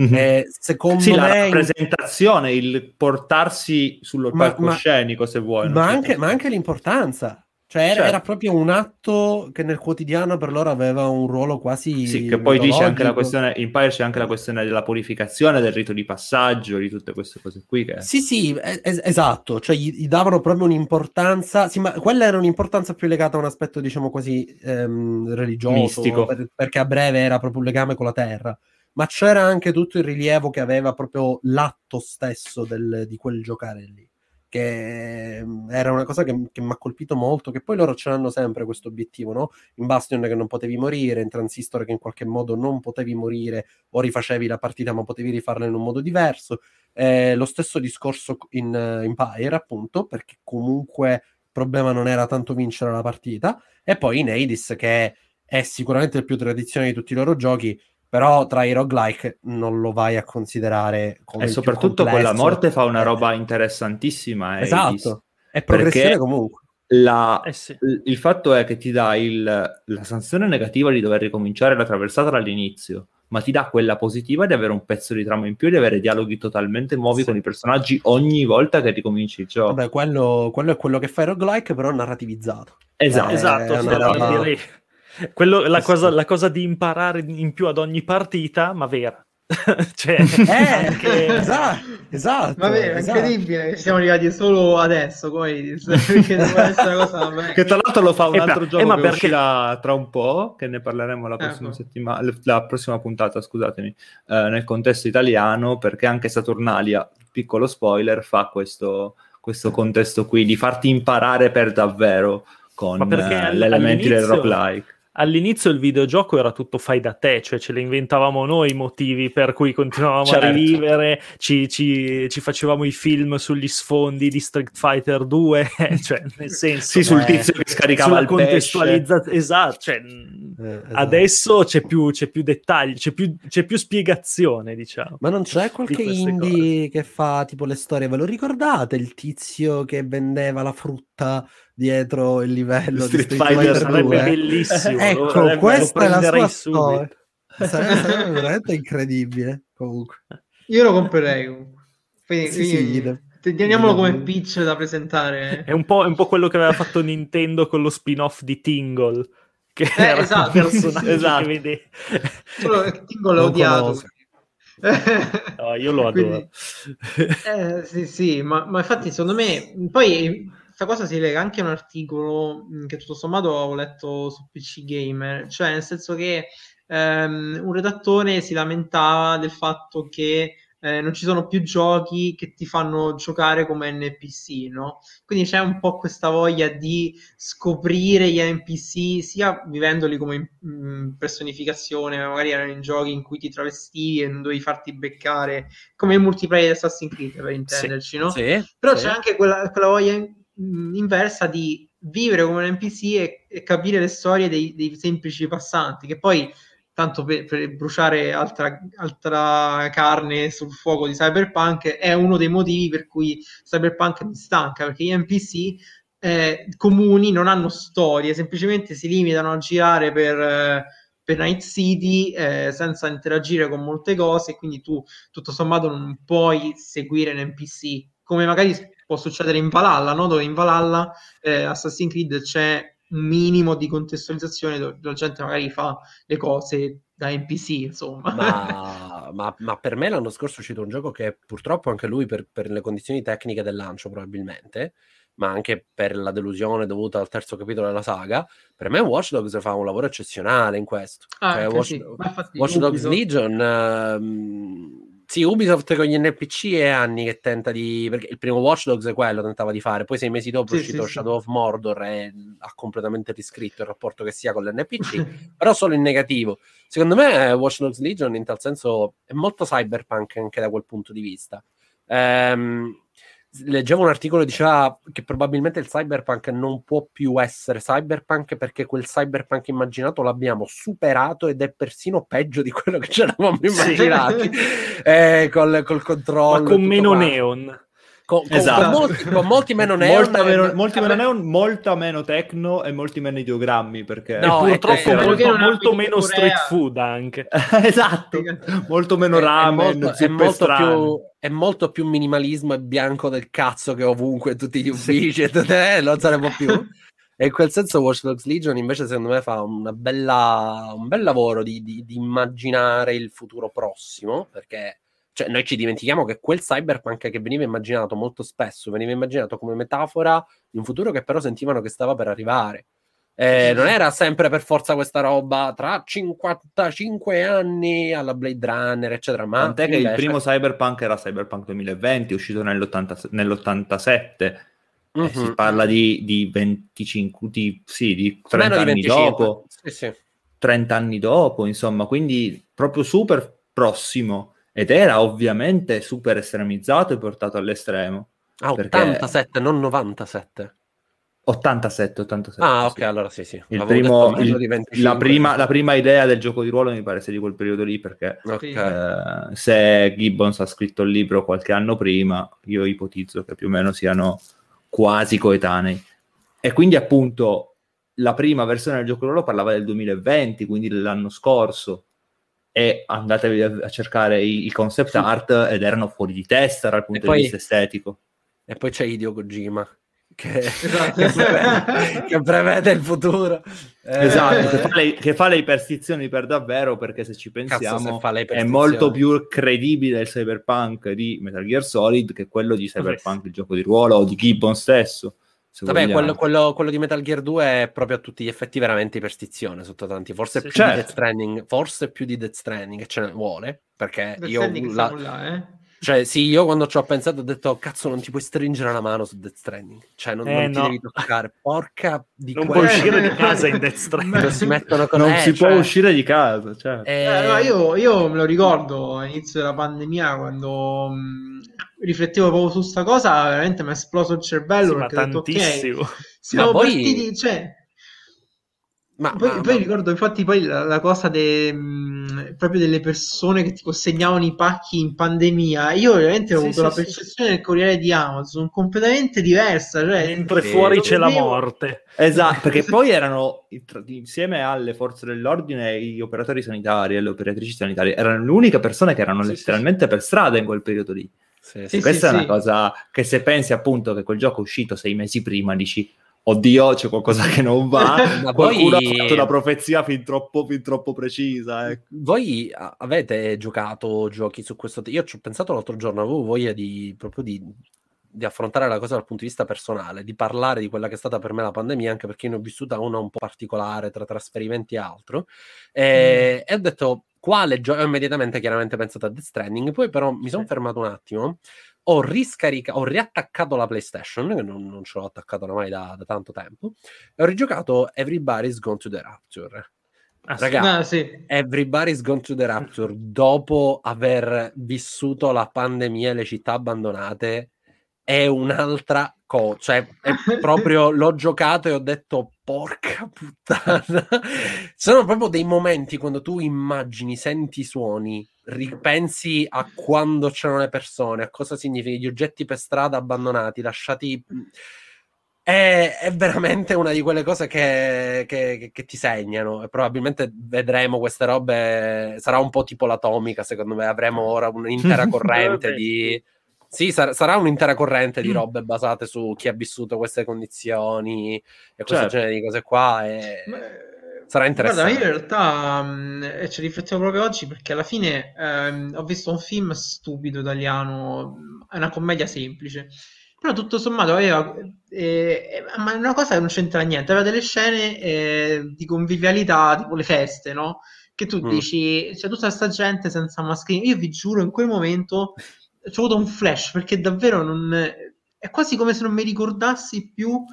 Mm-hmm. Eh, secondo sì, me la rappresentazione, il portarsi sullo palcoscenico, se vuoi. Ma anche, ma anche l'importanza. Cioè era, certo. era, proprio un atto che nel quotidiano per loro aveva un ruolo quasi... Sì, che poi dice anche la questione, in Empire c'è anche la questione della purificazione, del rito di passaggio, di tutte queste cose qui. Che... Sì, sì, es- esatto, cioè gli, gli, davano proprio un'importanza, sì, ma quella era un'importanza più legata a un aspetto, diciamo così, ehm, religioso, Mistico. Per, perché a breve era proprio un legame con la terra, ma c'era anche tutto il rilievo che aveva proprio l'atto stesso del, di quel giocare lì che mm, era una cosa che, che mi ha colpito molto, che poi loro ce l'hanno sempre questo obiettivo, no? In Bastion che non potevi morire, in Transistor che in qualche modo non potevi morire o rifacevi la partita ma potevi rifarla in un modo diverso. Eh, lo stesso discorso in uh, Empire, appunto, perché comunque il problema non era tanto vincere la partita, e poi in Hades che è sicuramente il più tradizionale di tutti i loro giochi, però tra i roguelike non lo vai a considerare come e soprattutto quella morte fa una roba interessantissima eh, esatto è progressione comunque la, eh sì. il fatto è che ti dà il, la sanzione negativa di dover ricominciare la traversata dall'inizio ma ti dà quella positiva di avere un pezzo di trama in più e di avere dialoghi totalmente nuovi sì. con i personaggi ogni volta che ricominci il gioco. Vabbè, quello, quello è quello che fa il roguelike, però narrativizzato. Esatto, eh, esatto. Roba... Quello, la, cosa, la, cosa, di imparare in più ad ogni partita, ma vera. cioè, eh, anche... esatto, esatto, Vabbè, è esatto. incredibile, siamo arrivati solo adesso, poi cosa, che tra l'altro lo fa un eh, altro eh, gioco eh, ma che perché... uscirà tra un po', che ne parleremo la prossima ecco. settimana, la prossima puntata, scusatemi, eh, nel contesto italiano, perché anche Saturnalia, piccolo spoiler, fa questo, questo contesto qui, di farti imparare per davvero con eh, l'elementi del roguelike all'inizio il videogioco era tutto fai da te, cioè ce le inventavamo noi i motivi per cui continuavamo certo. a rivivere, ci, ci, ci, facevamo i film sugli sfondi di Street Fighter 2, cioè nel senso... sì, sul tizio che scaricava il contestualizzazione. Esatto, cioè, eh, esatto, adesso c'è più, c'è più dettagli, c'è più, c'è più, spiegazione, diciamo. Ma non c'è qualche indie cose. che fa tipo le storie, ve lo ricordate? Il tizio che vendeva la frutta dietro il livello Street di Street Fighter, Fighter sarebbe bellissimo. ecco, sarebbe, questa è la sua storia. Sarebbe, sarebbe veramente incredibile. Comunque, io lo comprerei. Comunque. Quindi, sì, quindi, sì, teniamolo come pitch da presentare. È un, po', è un po' quello che aveva fatto Nintendo con lo spin-off di Tingle. Che eh, era esatto, personaggio esatto. che vede... Solo che Tingle l'ho odiato. no, io lo adoro. Quindi, eh, sì, sì, ma, ma infatti secondo me poi questa cosa si lega anche a un articolo mm, che tutto sommato ho letto su PC Gamer, cioè nel senso che ehm, un redattore si lamentava del fatto che eh, non ci sono più giochi che ti fanno giocare come NPC, no? Quindi c'è un po' questa voglia di scoprire gli NPC, sia vivendoli come in, in personificazione, magari erano in giochi in cui ti travestivi e non dovevi farti beccare, come il multiplayer di Assassin's Creed per intenderci, sì, no? Sì, Però sì. c'è anche quella, quella voglia inversa di vivere come un NPC e, e capire le storie dei, dei, semplici passanti, che poi, tanto per, per bruciare altra, altra, carne sul fuoco di Cyberpunk, è uno dei motivi per cui Cyberpunk mi stanca, perché gli NPC eh, comuni non hanno storie, semplicemente si limitano a girare per... Eh, per Night City eh, senza interagire con molte cose, quindi tu tutto sommato non puoi seguire un NPC come magari può succedere in Valhalla, no? dove in Valhalla eh, Assassin's Creed c'è un minimo di contestualizzazione dove la gente magari fa le cose da NPC, insomma. Ma, ma, ma per me l'anno scorso è uscito un gioco che purtroppo anche lui per, per, le condizioni tecniche del lancio probabilmente, ma anche per la delusione dovuta al terzo capitolo della saga, per me Watch Dogs fa un lavoro eccezionale in questo. Ah, cioè, Watch, sì. Watch Dogs Legion... Uh, sì, Ubisoft con gli NPC è anni che tenta di. Perché il primo Watch Dogs è quello, tentava di fare. Poi sei mesi dopo sì, è uscito sì, Shadow sì. of Mordor e ha completamente riscritto il rapporto che sia con l'NPC, però solo in negativo. Secondo me Watch Dogs Legion in tal senso è molto cyberpunk anche da quel punto di vista. Ehm, leggevo un articolo che diceva che probabilmente il cyberpunk non può più essere cyberpunk perché quel cyberpunk immaginato l'abbiamo superato ed è persino peggio di quello che ci eravamo immaginati sì. eh, col, col controllo ma con meno quanto. neon Con, esatto. con, molti, con, molti, meno neon, molta meno, molti meno neon, molta meno techno e molti meno ideogrammi perché no, purtroppo è, molto, molto meno street food anche. Esatto. Molto meno ramen è molto, è molto, più, è molto, più, minimalismo e bianco del cazzo che ovunque tutti gli uffici sì. e eh, non saremo più. E in quel senso Watch Dogs Legion invece secondo me fa bella, un bel lavoro di, di, di immaginare il futuro prossimo perché cioè, noi ci dimentichiamo che quel cyberpunk che veniva immaginato molto spesso veniva immaginato come metafora di un futuro che però sentivano che stava per arrivare. Eh, non era sempre per forza questa roba tra 55 anni alla Blade Runner, eccetera. Ma Tant'è invece... che il primo cyberpunk era Cyberpunk 2020, uscito nell'80, nell'87. Mm-hmm. Si parla di, di 25, di, sì, di 30 Meno anni di dopo. Sì, sì. 30 anni dopo, insomma, quindi proprio super prossimo ed era ovviamente super estremizzato e portato all'estremo. Ah, 87, non 97. 87, 87. Ah, ok, sì. allora sì, sì. Il primo, il, la, prima, la, prima, idea del gioco di ruolo mi pare sia di quel periodo lì, perché okay. eh, se Gibbons ha scritto il libro qualche anno prima, io ipotizzo che più o meno siano quasi coetanei. E quindi appunto la prima versione del gioco di ruolo parlava del 2020, quindi dell'anno scorso, e andatevi a cercare i, i concept sì. art ed erano fuori di testa dal punto poi, di vista estetico. E poi c'è Hideo Kojima che, esatto. che, prevede, che, prevede, il futuro. Esatto, eh, che, fa le, che, fa le, iperstizioni per davvero perché se ci pensiamo se è molto più credibile il cyberpunk di Metal Gear Solid che quello di cyberpunk, il gioco di ruolo o di Gibbon stesso. Vabbè, quello, quello, quello, di Metal Gear 2 è proprio a tutti gli effetti veramente iperstizione sotto tanti. Forse sì, più certo. di Death Stranding, forse più di Death Stranding, che ce ne vuole. Perché Death io. La... Là, eh? Cioè, sì, io quando ci ho pensato ho detto, cazzo, non ti puoi stringere la mano su Death Stranding. Cioè, non, eh, non ti devi toccare. Porca di Non puoi uscire di casa in Death Stranding. si mettono con Non eh, si cioè... può uscire di casa, cioè. eh... Eh, io, io, me lo ricordo all'inizio della pandemia, quando mh, riflettevo proprio su sta cosa, veramente mi è esploso il cervello. Sì, perché tantissimo. Detto, okay, siamo poi... partiti, cioè... Ma, poi, ma, poi ma... ricordo infatti poi la, la cosa de, mh, proprio delle persone che ti consegnavano i pacchi in pandemia. Io veramente ho sì, avuto sì, la percezione sì. del Corriere di Amazon completamente diversa. Cioè, Mentre fuori c'è la morte. Esatto, perché poi erano insieme alle forze dell'ordine gli operatori sanitari e le operatrici sanitarie erano le uniche persone che erano letteralmente per strada in quel periodo lì. Sì, sì, questa sì, è una cosa che se pensi appunto che quel gioco è uscito sei mesi prima, dici oddio c'è qualcosa che non va, Ma qualcuno voi... ha fatto una profezia fin troppo, fin troppo precisa. Ecco. Voi avete giocato giochi su questo? Io ci ho pensato l'altro giorno, avevo voglia di, proprio di, di, affrontare la cosa dal punto di vista personale, di parlare di quella che è stata per me la pandemia, anche perché ne ho vissuta una un po' particolare tra trasferimenti e altro. E, mm. e ho detto, quale gioco? Ho immediatamente chiaramente pensato a Death Stranding, poi però mi sono fermato un attimo ho riscaricato, ho riattaccato la PlayStation, che non, non ce l'ho attaccata ormai da, da, tanto tempo, e ho rigiocato Everybody's Gone to the Rapture. Ah, Ragazzi, ah, sì. Everybody's Gone to the Rapture, dopo aver vissuto la pandemia e le città abbandonate, è un'altra cosa. Cioè, è proprio l'ho giocato e ho detto porca puttana. Sono proprio dei momenti quando tu immagini, senti i suoni, ripensi a quando c'erano le persone, a cosa significa gli oggetti per strada abbandonati, lasciati. È, è veramente una di quelle cose che, che, che, ti segnano e probabilmente vedremo queste robe. Sarà un po' tipo l'atomica, secondo me. Avremo ora un'intera corrente di sì, sar- sarà un'intera corrente di mm. robe basate su chi ha vissuto queste condizioni e questo certo. genere di cose qua. E... Sarà interessante. Guarda, io in realtà mh, ci riflettevo proprio oggi perché alla fine ehm, ho visto un film stupido italiano, è una commedia semplice, però tutto sommato aveva, eh, ma è una cosa che non c'entra niente, aveva delle scene eh, di convivialità, tipo le feste, no? Che tu mm. dici, c'è tutta questa gente senza mascherina, io vi giuro in quel momento ho avuto un flash perché davvero non... È quasi come se non mi ricordassi più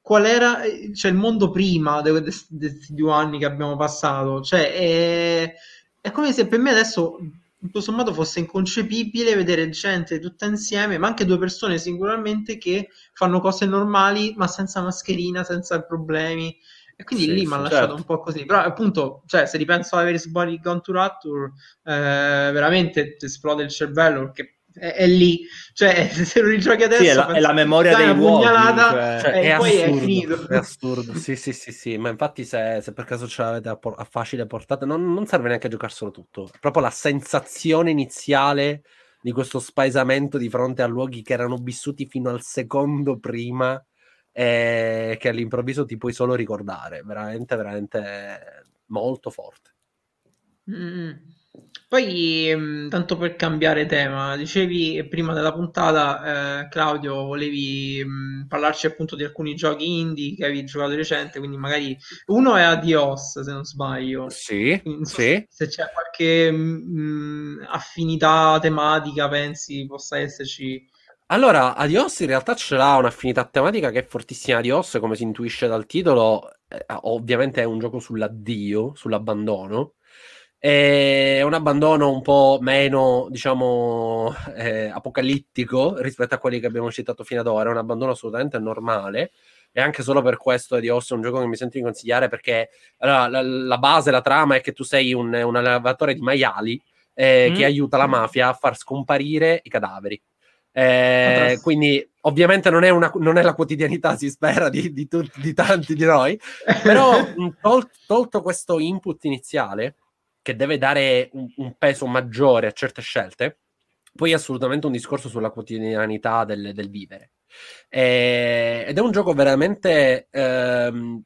qual era cioè, il mondo prima di questi due anni che abbiamo passato. Cioè, è, è come se per me adesso tutto sommato fosse inconcepibile vedere gente tutta insieme, ma anche due persone singolarmente che fanno cose normali, ma senza mascherina, senza problemi. E quindi sì, lì mi ha lasciato certo. un po' così. Però appunto, cioè, se ripenso a Everybody's Body Gone to Rapture, eh, veramente ti esplode il cervello perché è, è, lì. Cioè, se lo rigiochi adesso, sì, è, la, è la memoria dei luoghi, cioè... cioè, e è poi assurdo, è finito. È assurdo. sì, sì, sì, sì. Ma infatti, se, se per caso ce l'avete a, por- a facile portata, non, non, serve neanche a giocarselo tutto. Proprio la sensazione iniziale di questo spaesamento di fronte a luoghi che erano vissuti fino al secondo prima e che all'improvviso ti puoi solo ricordare. Veramente, veramente molto forte. Mm. Poi, mm, tanto per cambiare tema, dicevi prima della puntata, eh, Claudio, volevi mh, mm, parlarci appunto di alcuni giochi indie che avevi giocato recente, quindi magari uno è Adios, se non sbaglio. Sì, non so sì. Se c'è qualche mh, affinità tematica, pensi possa esserci allora, Adios in realtà ce l'ha un'affinità tematica che è fortissima. Adios, come si intuisce dal titolo, eh, ovviamente è un gioco sull'addio, sull'abbandono. È un abbandono un po' meno, diciamo, eh, apocalittico rispetto a quelli che abbiamo citato fino ad ora. È un abbandono assolutamente normale. E anche solo per questo Adios è un gioco che mi sento di consigliare perché allora, la, la, base, la trama è che tu sei un, un allevatore di maiali eh, mm. che aiuta la mafia a far scomparire i cadaveri. Eh, quindi ovviamente non è, una, non è, la quotidianità, si spera, di, di, tutti, di tanti di noi, però tol- tolto questo input iniziale, che deve dare un, un, peso maggiore a certe scelte, poi è assolutamente un discorso sulla quotidianità del, del vivere. Eh, ed è un gioco veramente ehm,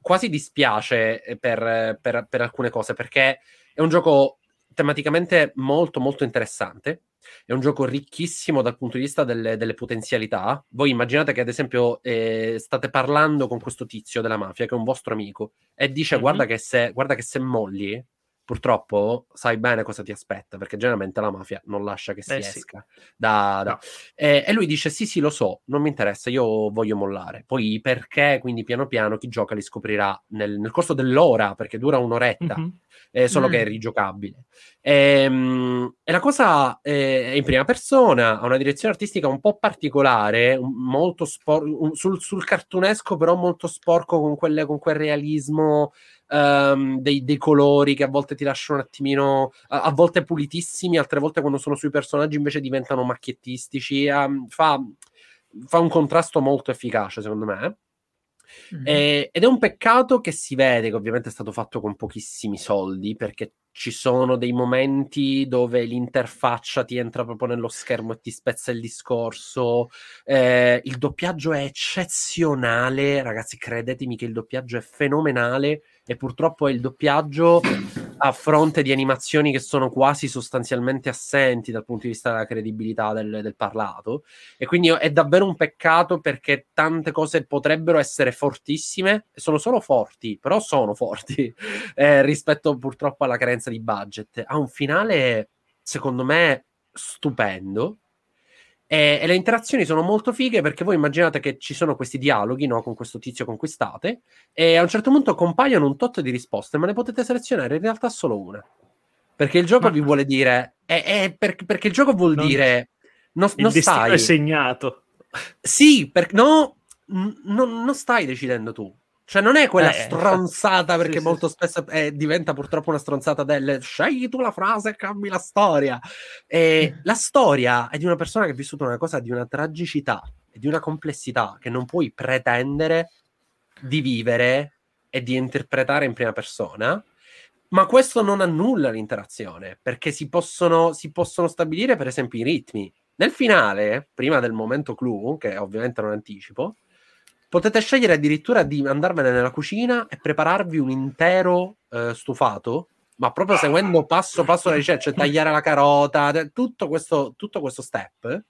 quasi dispiace per, per, per alcune cose, perché è un gioco tematicamente molto molto interessante. È un gioco ricchissimo dal punto di vista delle, delle potenzialità. Voi immaginate che, ad esempio, eh, state parlando con questo tizio della mafia, che è un vostro amico, e dice: mm-hmm. guarda, che se, guarda che se molli, purtroppo sai bene cosa ti aspetta, perché generalmente la mafia non lascia che si Beh, esca. Sì. Da, da... No. E, e, lui dice: Sì, sì, lo so, non mi interessa, io voglio mollare. Poi perché? Quindi piano piano chi gioca li scoprirà nel, nel corso dell'ora, perché dura un'oretta. Mm-hmm. Eh, solo mm. che è rigiocabile. E, ehm, e la cosa è in prima persona, ha una direzione artistica un po' particolare, molto sporco, sul, sul, cartunesco, però molto sporco con, quelle, con quel realismo um, dei, dei, colori che a volte ti lasciano un attimino, a, a, volte pulitissimi, altre volte quando sono sui personaggi invece diventano macchiettistici. Um, fa, fa un contrasto molto efficace, secondo me. Mm-hmm. Eh, ed è un peccato che si vede che ovviamente è stato fatto con pochissimi soldi perché ci sono dei momenti dove l'interfaccia ti entra proprio nello schermo e ti spezza il discorso. Eh, il doppiaggio è eccezionale, ragazzi, credetemi che il doppiaggio è fenomenale e purtroppo è il doppiaggio a fronte di animazioni che sono quasi sostanzialmente assenti dal punto di vista della credibilità del, del parlato. E quindi è davvero un peccato perché tante cose potrebbero essere fortissime, sono solo forti, però sono forti eh, rispetto purtroppo alla carenza di budget. Ha un finale, secondo me, stupendo e, e, le interazioni sono molto fighe perché voi immaginate che ci sono questi dialoghi no, con questo tizio conquistate e a un certo punto compaiono un tot di risposte, ma ne potete selezionare in realtà solo una. Perché il gioco ma... vi vuole dire... È, è per, perché il gioco vuol non... dire... Non, il non stai... è segnato. Sì, per, no, n- non stai decidendo tu. Cioè, non è quella eh, stronzata, perché sì, molto sì. spesso eh, diventa purtroppo una stronzata del scegli tu la frase e cambi la storia. E la storia è di una persona che ha vissuto una cosa di una tragicità e di una complessità che non puoi pretendere di vivere e di interpretare in prima persona. Ma questo non annulla l'interazione, perché si possono, si possono stabilire, per esempio, i ritmi. Nel finale, prima del momento clou, che ovviamente non anticipo, Potete scegliere addirittura di andarvene nella cucina e prepararvi un intero eh, stufato, ma proprio seguendo passo passo la ricetta, cioè tagliare la carota, tutto questo, tutto questo step.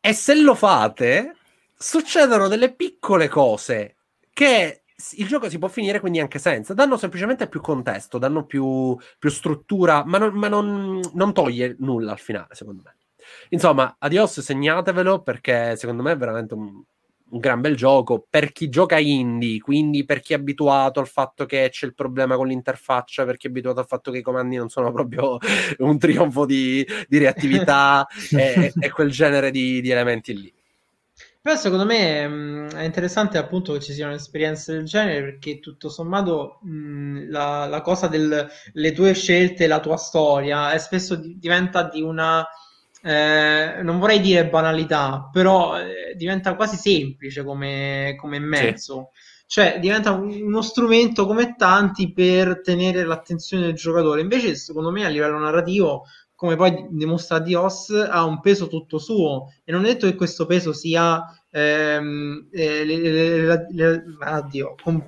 E se lo fate, succedono delle piccole cose che il gioco si può finire quindi anche senza. Danno semplicemente più contesto, danno più, più struttura, ma, non, ma non, non, toglie nulla al finale, secondo me. Insomma, adios, segnatevelo perché secondo me è veramente un, un gran bel gioco per chi gioca indie, quindi per chi è abituato al fatto che c'è il problema con l'interfaccia, per chi è abituato al fatto che i comandi non sono proprio un trionfo di, di reattività e, e, quel genere di, di elementi lì. Però secondo me mh, è interessante appunto che ci siano esperienze del genere perché tutto sommato mh, la, la, cosa delle tue scelte, la tua storia, è spesso di, diventa di una, eh, non vorrei dire banalità, però eh, diventa quasi semplice come, come mezzo. Sì. Cioè diventa uno strumento come tanti per tenere l'attenzione del giocatore. Invece secondo me a livello narrativo come poi dimostra Dios, ha un peso tutto suo e non è detto che questo peso sia ehm, eh, le, le, le, addio, com,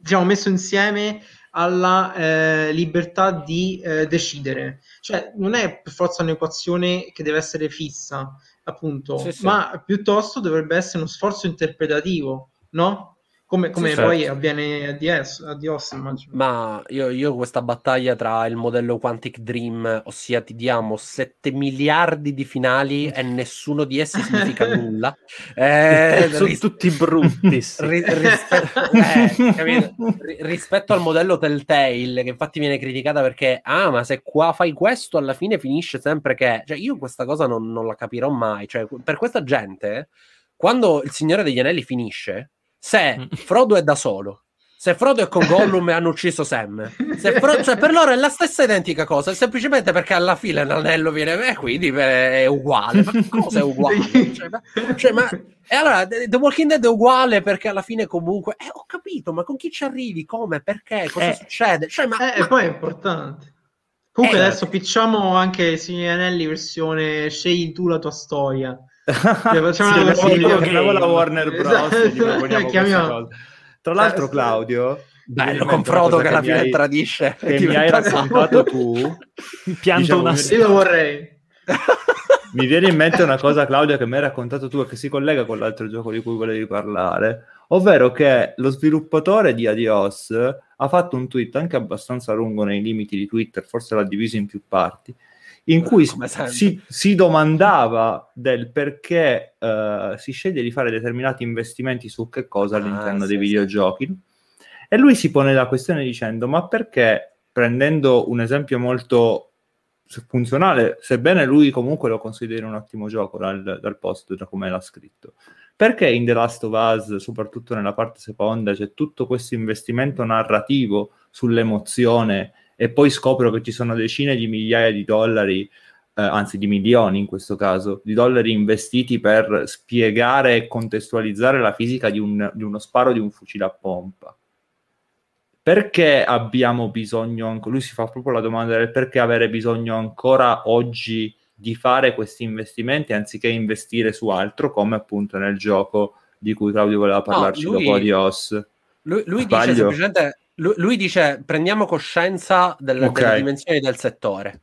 diciamo, messo insieme alla eh, libertà di eh, decidere. Cioè, non è per forza un'equazione che deve essere fissa, appunto, sì, sì. ma piuttosto dovrebbe essere uno sforzo interpretativo, no? Come, come sì, poi certo. avviene a Dios, a Dios immagino. Ma io, io questa battaglia tra il modello Quantic Dream, ossia ti diamo 7 miliardi di finali e nessuno di essi significa nulla. Eh, Sono ris- tutti brutti. Sì. Ri- rispetto, eh, rispetto al modello Telltale, che infatti viene criticata perché, ah, ma se qua fai questo, alla fine finisce sempre che... Cioè, io questa cosa non, non la capirò mai. Cioè, per questa gente, quando il Signore degli Anelli finisce se mm. Frodo è da solo, se Frodo è con Gollum e hanno ucciso Sam, Fro- cioè per loro è la stessa identica cosa, semplicemente perché alla fine l'anello viene e eh, quindi è uguale. Ma cosa è uguale? Cioè, ma, cioè, ma... E allora The Walking Dead è uguale perché alla fine comunque eh, ho capito, ma con chi ci arrivi? Come? Perché? Cosa eh, succede? Cioè, ma, eh, ma... E poi è importante. Comunque eh, adesso picciamo anche Signori Anelli versione scegli tu la tua storia. Cioè, facciamo sì, una versione chiamiamo la Warner Bros. Esatto. Tra l'altro, eh, Claudio. Bello con Frodo che alla fine hai, tradisce. Che mi hai raccontato tu. Pianto diciamo, una storia. Io vorrei. mi viene in mente una cosa, Claudio, che mi hai raccontato tu e che si collega con l'altro gioco di cui volevi parlare, ovvero che lo sviluppatore di Adios ha fatto un tweet anche abbastanza lungo nei limiti di Twitter, forse l'ha diviso in più parti, in cui si, si, domandava del perché uh, si sceglie di fare determinati investimenti su che cosa ah, all'interno sì, dei videogiochi. Sì. E lui si pone la questione dicendo: Ma perché prendendo un esempio molto funzionale, sebbene lui comunque lo consideri un ottimo gioco dal, dal post, da come l'ha scritto, perché in The Last of Us, soprattutto nella parte seconda, c'è tutto questo investimento narrativo sull'emozione e poi scopro che ci sono decine di migliaia di dollari, eh, anzi di milioni in questo caso, di dollari investiti per spiegare e contestualizzare la fisica di, un, di uno sparo di un fucile a pompa. Perché abbiamo bisogno, lui si fa proprio la domanda del perché avere bisogno ancora oggi di fare questi investimenti anziché investire su altro, come appunto nel gioco di cui Claudio voleva parlarci no, lui, dopo Adios. Lui, lui dice semplicemente lui, lui dice prendiamo coscienza del, okay. delle dimensioni del settore.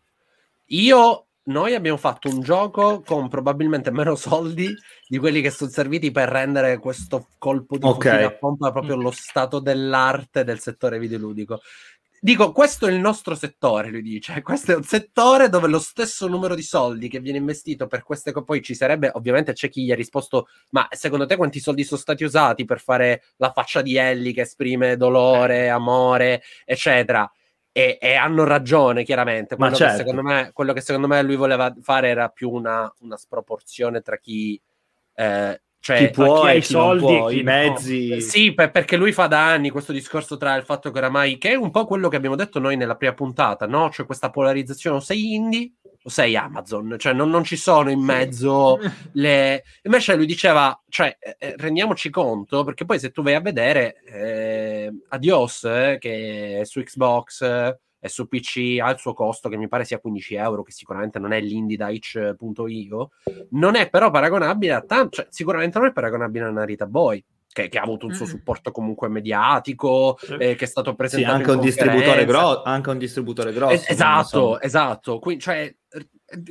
Io, noi abbiamo fatto un gioco con probabilmente meno soldi di quelli che sono serviti per rendere questo colpo di okay. a pompa proprio lo stato dell'arte del settore videoludico. Dico, questo è il nostro settore, lui dice. Questo è un settore dove lo stesso numero di soldi che viene investito per queste cose, poi ci sarebbe, ovviamente c'è chi gli ha risposto, ma secondo te quanti soldi sono stati usati per fare la faccia di Ellie che esprime dolore, amore, eccetera? E, e hanno ragione, chiaramente. Quello, certo. che secondo me, quello che secondo me lui voleva fare era più una, una sproporzione tra chi... Eh, cioè, chi può chi ha i soldi, può, i mezzi. No. Sì, per, perché lui fa da anni questo discorso tra il fatto che oramai, che è un po' quello che abbiamo detto noi nella prima puntata, no? Cioè questa polarizzazione, o sei indie o sei Amazon, cioè non, non ci sono in mezzo le... Invece lui diceva, cioè eh, eh, rendiamoci conto, perché poi se tu vai a vedere eh, Adios, eh, che è su Xbox, e su PC ha il suo costo che mi pare sia 15 euro, che sicuramente non è l'indie da itch.io, non è però paragonabile a tanto, cioè, sicuramente non è paragonabile a Narita Boy. Che, che, ha avuto un suo mm. supporto comunque mediatico, eh, che è stato presentato sì, anche, un distributore gro- anche un distributore grosso. Es- esatto, esatto. Quindi, cioè,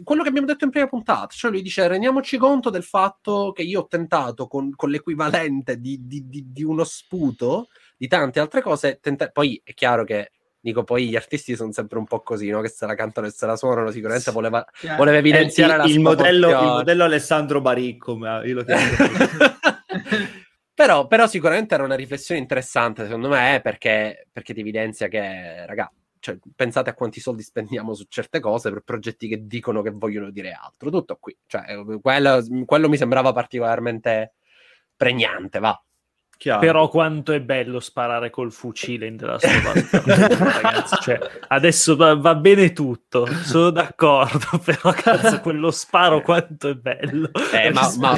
quello che abbiamo detto in prima puntata, cioè lui dice rendiamoci conto del fatto che io ho tentato con, con l'equivalente di, di, di, di, uno sputo di tante altre cose, tenta- poi è chiaro che Dico, poi gli artisti sono sempre un po' così, no? Che se la cantano e se la suonano, sicuramente voleva, voleva evidenziare il, il modello, il modello Alessandro Baricco, ma io lo chiamo però, però sicuramente era una riflessione interessante, secondo me, perché, perché ti evidenzia che, raga, cioè, pensate a quanti soldi spendiamo su certe cose per progetti che dicono che vogliono dire altro. Tutto qui. Cioè, quello, quello mi sembrava particolarmente pregnante, va. Chiaro. Però quanto è bello sparare col fucile in The Last of Us, ragazzi. Cioè, adesso va, va, bene tutto, sono d'accordo, però cazzo, quello sparo quanto è bello eh, ma, ma...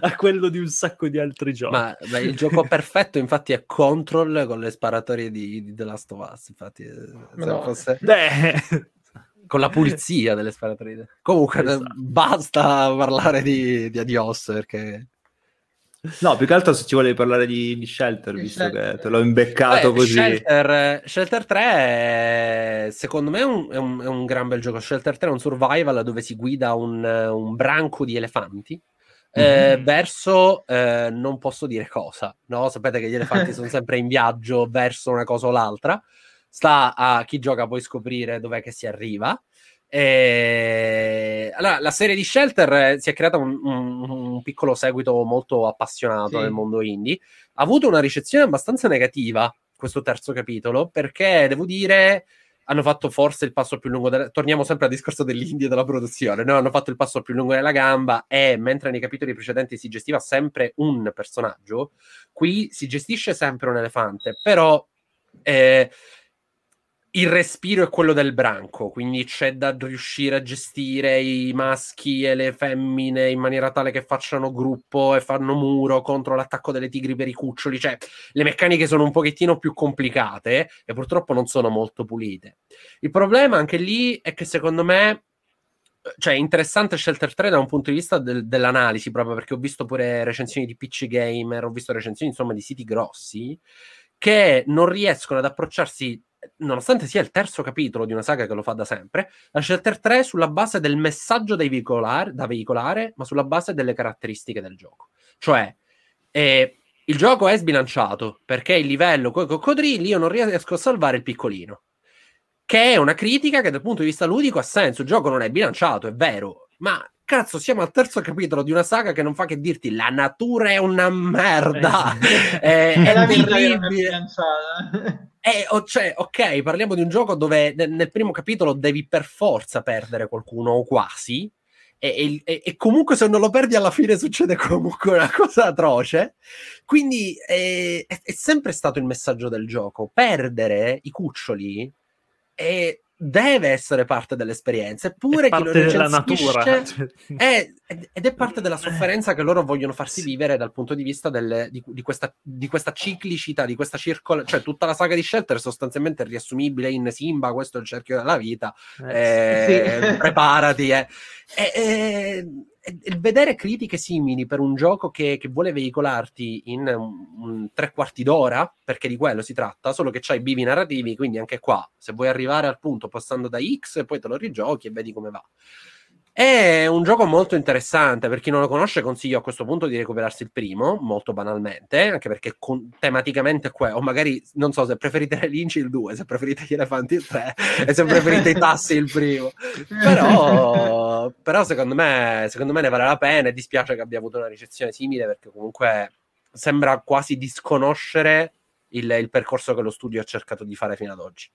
a quello di un sacco di altri giochi. Ma, ma, il gioco perfetto infatti è Control con le sparatorie di, di The Last of Us, infatti, eh, no. fosse... con la pulizia delle sparatorie. Comunque, esatto. basta parlare di, di Adios perché No, più che altro se ci volevi parlare di, di Shelter, visto Shelter. che te l'ho imbeccato Beh, così. Shelter, Shelter 3 è, secondo me è un, è, un, è un, gran bel gioco. Shelter 3 è un survival dove si guida un, un branco di elefanti. Eh, mm-hmm. verso eh, non posso dire cosa, no? Sapete che gli elefanti sono sempre in viaggio verso una cosa o l'altra. Sta a chi gioca poi scoprire dov'è che si arriva. E... Allora, la serie di Shelter eh, si è creata un, un, un piccolo seguito molto appassionato sì. nel mondo indie. Ha avuto una ricezione abbastanza negativa questo terzo capitolo perché devo dire hanno fatto forse il passo più lungo della... torniamo sempre al discorso dell'indie e della produzione no? hanno fatto il passo più lungo della gamba e mentre nei capitoli precedenti si gestiva sempre un personaggio qui si gestisce sempre un elefante però eh, il respiro è quello del branco, quindi c'è da riuscire a gestire i maschi e le femmine in maniera tale che facciano gruppo e fanno muro contro l'attacco delle tigri per i cuccioli. Cioè, le meccaniche sono un pochettino più complicate e purtroppo non sono molto pulite. Il problema anche lì è che secondo me cioè, interessante Shelter 3 da un punto di vista del, dell'analisi, proprio perché ho visto pure recensioni di PC Gamer, ho visto recensioni insomma di siti grossi che non riescono ad approcciarsi nonostante sia il terzo capitolo di una saga che lo fa da sempre, la Shelter 3 sulla base del messaggio da veicolare, da veicolare ma sulla base delle caratteristiche del gioco. Cioè, eh, il gioco è sbilanciato perché il livello con i coccodrilli io non riesco a salvare il piccolino. Che è una critica che dal punto di vista ludico ha senso. Il gioco non è bilanciato, è vero, ma cazzo, siamo al terzo capitolo di una saga che non fa che dirti la natura è una merda. Eh, è, è, è la bilanciata. Eh, cioè, ok, parliamo di un gioco dove nel, nel primo capitolo devi per forza perdere qualcuno o quasi. E, e, e, comunque se non lo perdi alla fine succede comunque una cosa atroce. Quindi eh, è, è, sempre stato il messaggio del gioco. Perdere i cuccioli è deve essere parte dell'esperienza, eppure chi lo natura è, ed è parte della sofferenza che loro vogliono farsi vivere dal punto di vista delle, di, di, questa, di, questa, ciclicità, di questa circola, cioè tutta la saga di Shelter è sostanzialmente riassumibile in Simba, questo è il cerchio della vita, eh, eh, sì. preparati, eh. E, vedere critiche simili per un gioco che, che vuole veicolarti in un, tre quarti d'ora, perché di quello si tratta, solo che c'hai bivi narrativi, quindi anche qua, se vuoi arrivare al punto passando da X, poi te lo rigiochi e vedi come va. È un gioco molto interessante, per chi non lo conosce consiglio a questo punto di recuperarsi il primo, molto banalmente, anche perché con, tematicamente è quello, o magari non so se preferite linci il 2, se preferite gli elefanti il 3 e se preferite i tassi il primo. Però, però secondo, me, secondo me ne vale la pena e dispiace che abbia avuto una ricezione simile perché comunque sembra quasi disconoscere il, il percorso che lo studio ha cercato di fare fino ad oggi.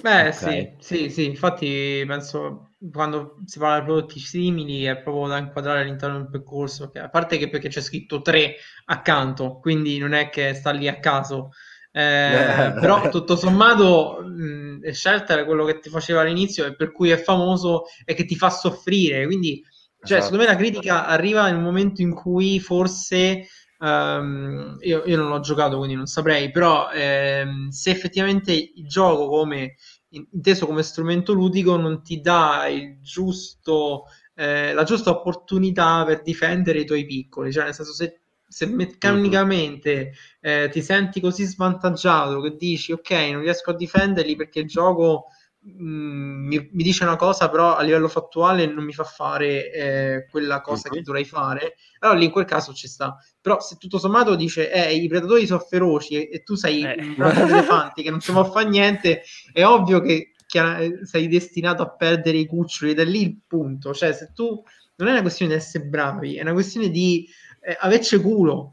Beh, okay. sì, sì, sì, infatti penso quando si parla di prodotti simili è proprio da inquadrare all'interno del percorso, che, a parte che perché c'è scritto 3 accanto, quindi non è che sta lì a caso, eh, però tutto sommato mh, scelta è quello che ti faceva all'inizio e per cui è famoso e che ti fa soffrire, quindi cioè, esatto. secondo me la critica arriva un momento in cui forse Um, io, io, non l'ho giocato quindi non saprei, però ehm, se effettivamente il gioco come inteso come strumento ludico non ti dà il giusto, eh, la giusta opportunità per difendere i tuoi piccoli, cioè nel senso se, se meccanicamente eh, ti senti così svantaggiato che dici ok non riesco a difenderli perché il gioco Mm, mi, mi, dice una cosa, però a livello fattuale non mi fa fare eh, quella cosa uh-huh. che dovrei fare, allora lì in quel caso ci sta. Però se tutto sommato dice eh, i predatori sono feroci e, e tu sei eh. un braccio elefanti che non si può fare niente, è ovvio che, che sei destinato a perdere i cuccioli ed è lì il punto. Cioè, se tu non è una questione di essere bravi, è una questione di eh, averci culo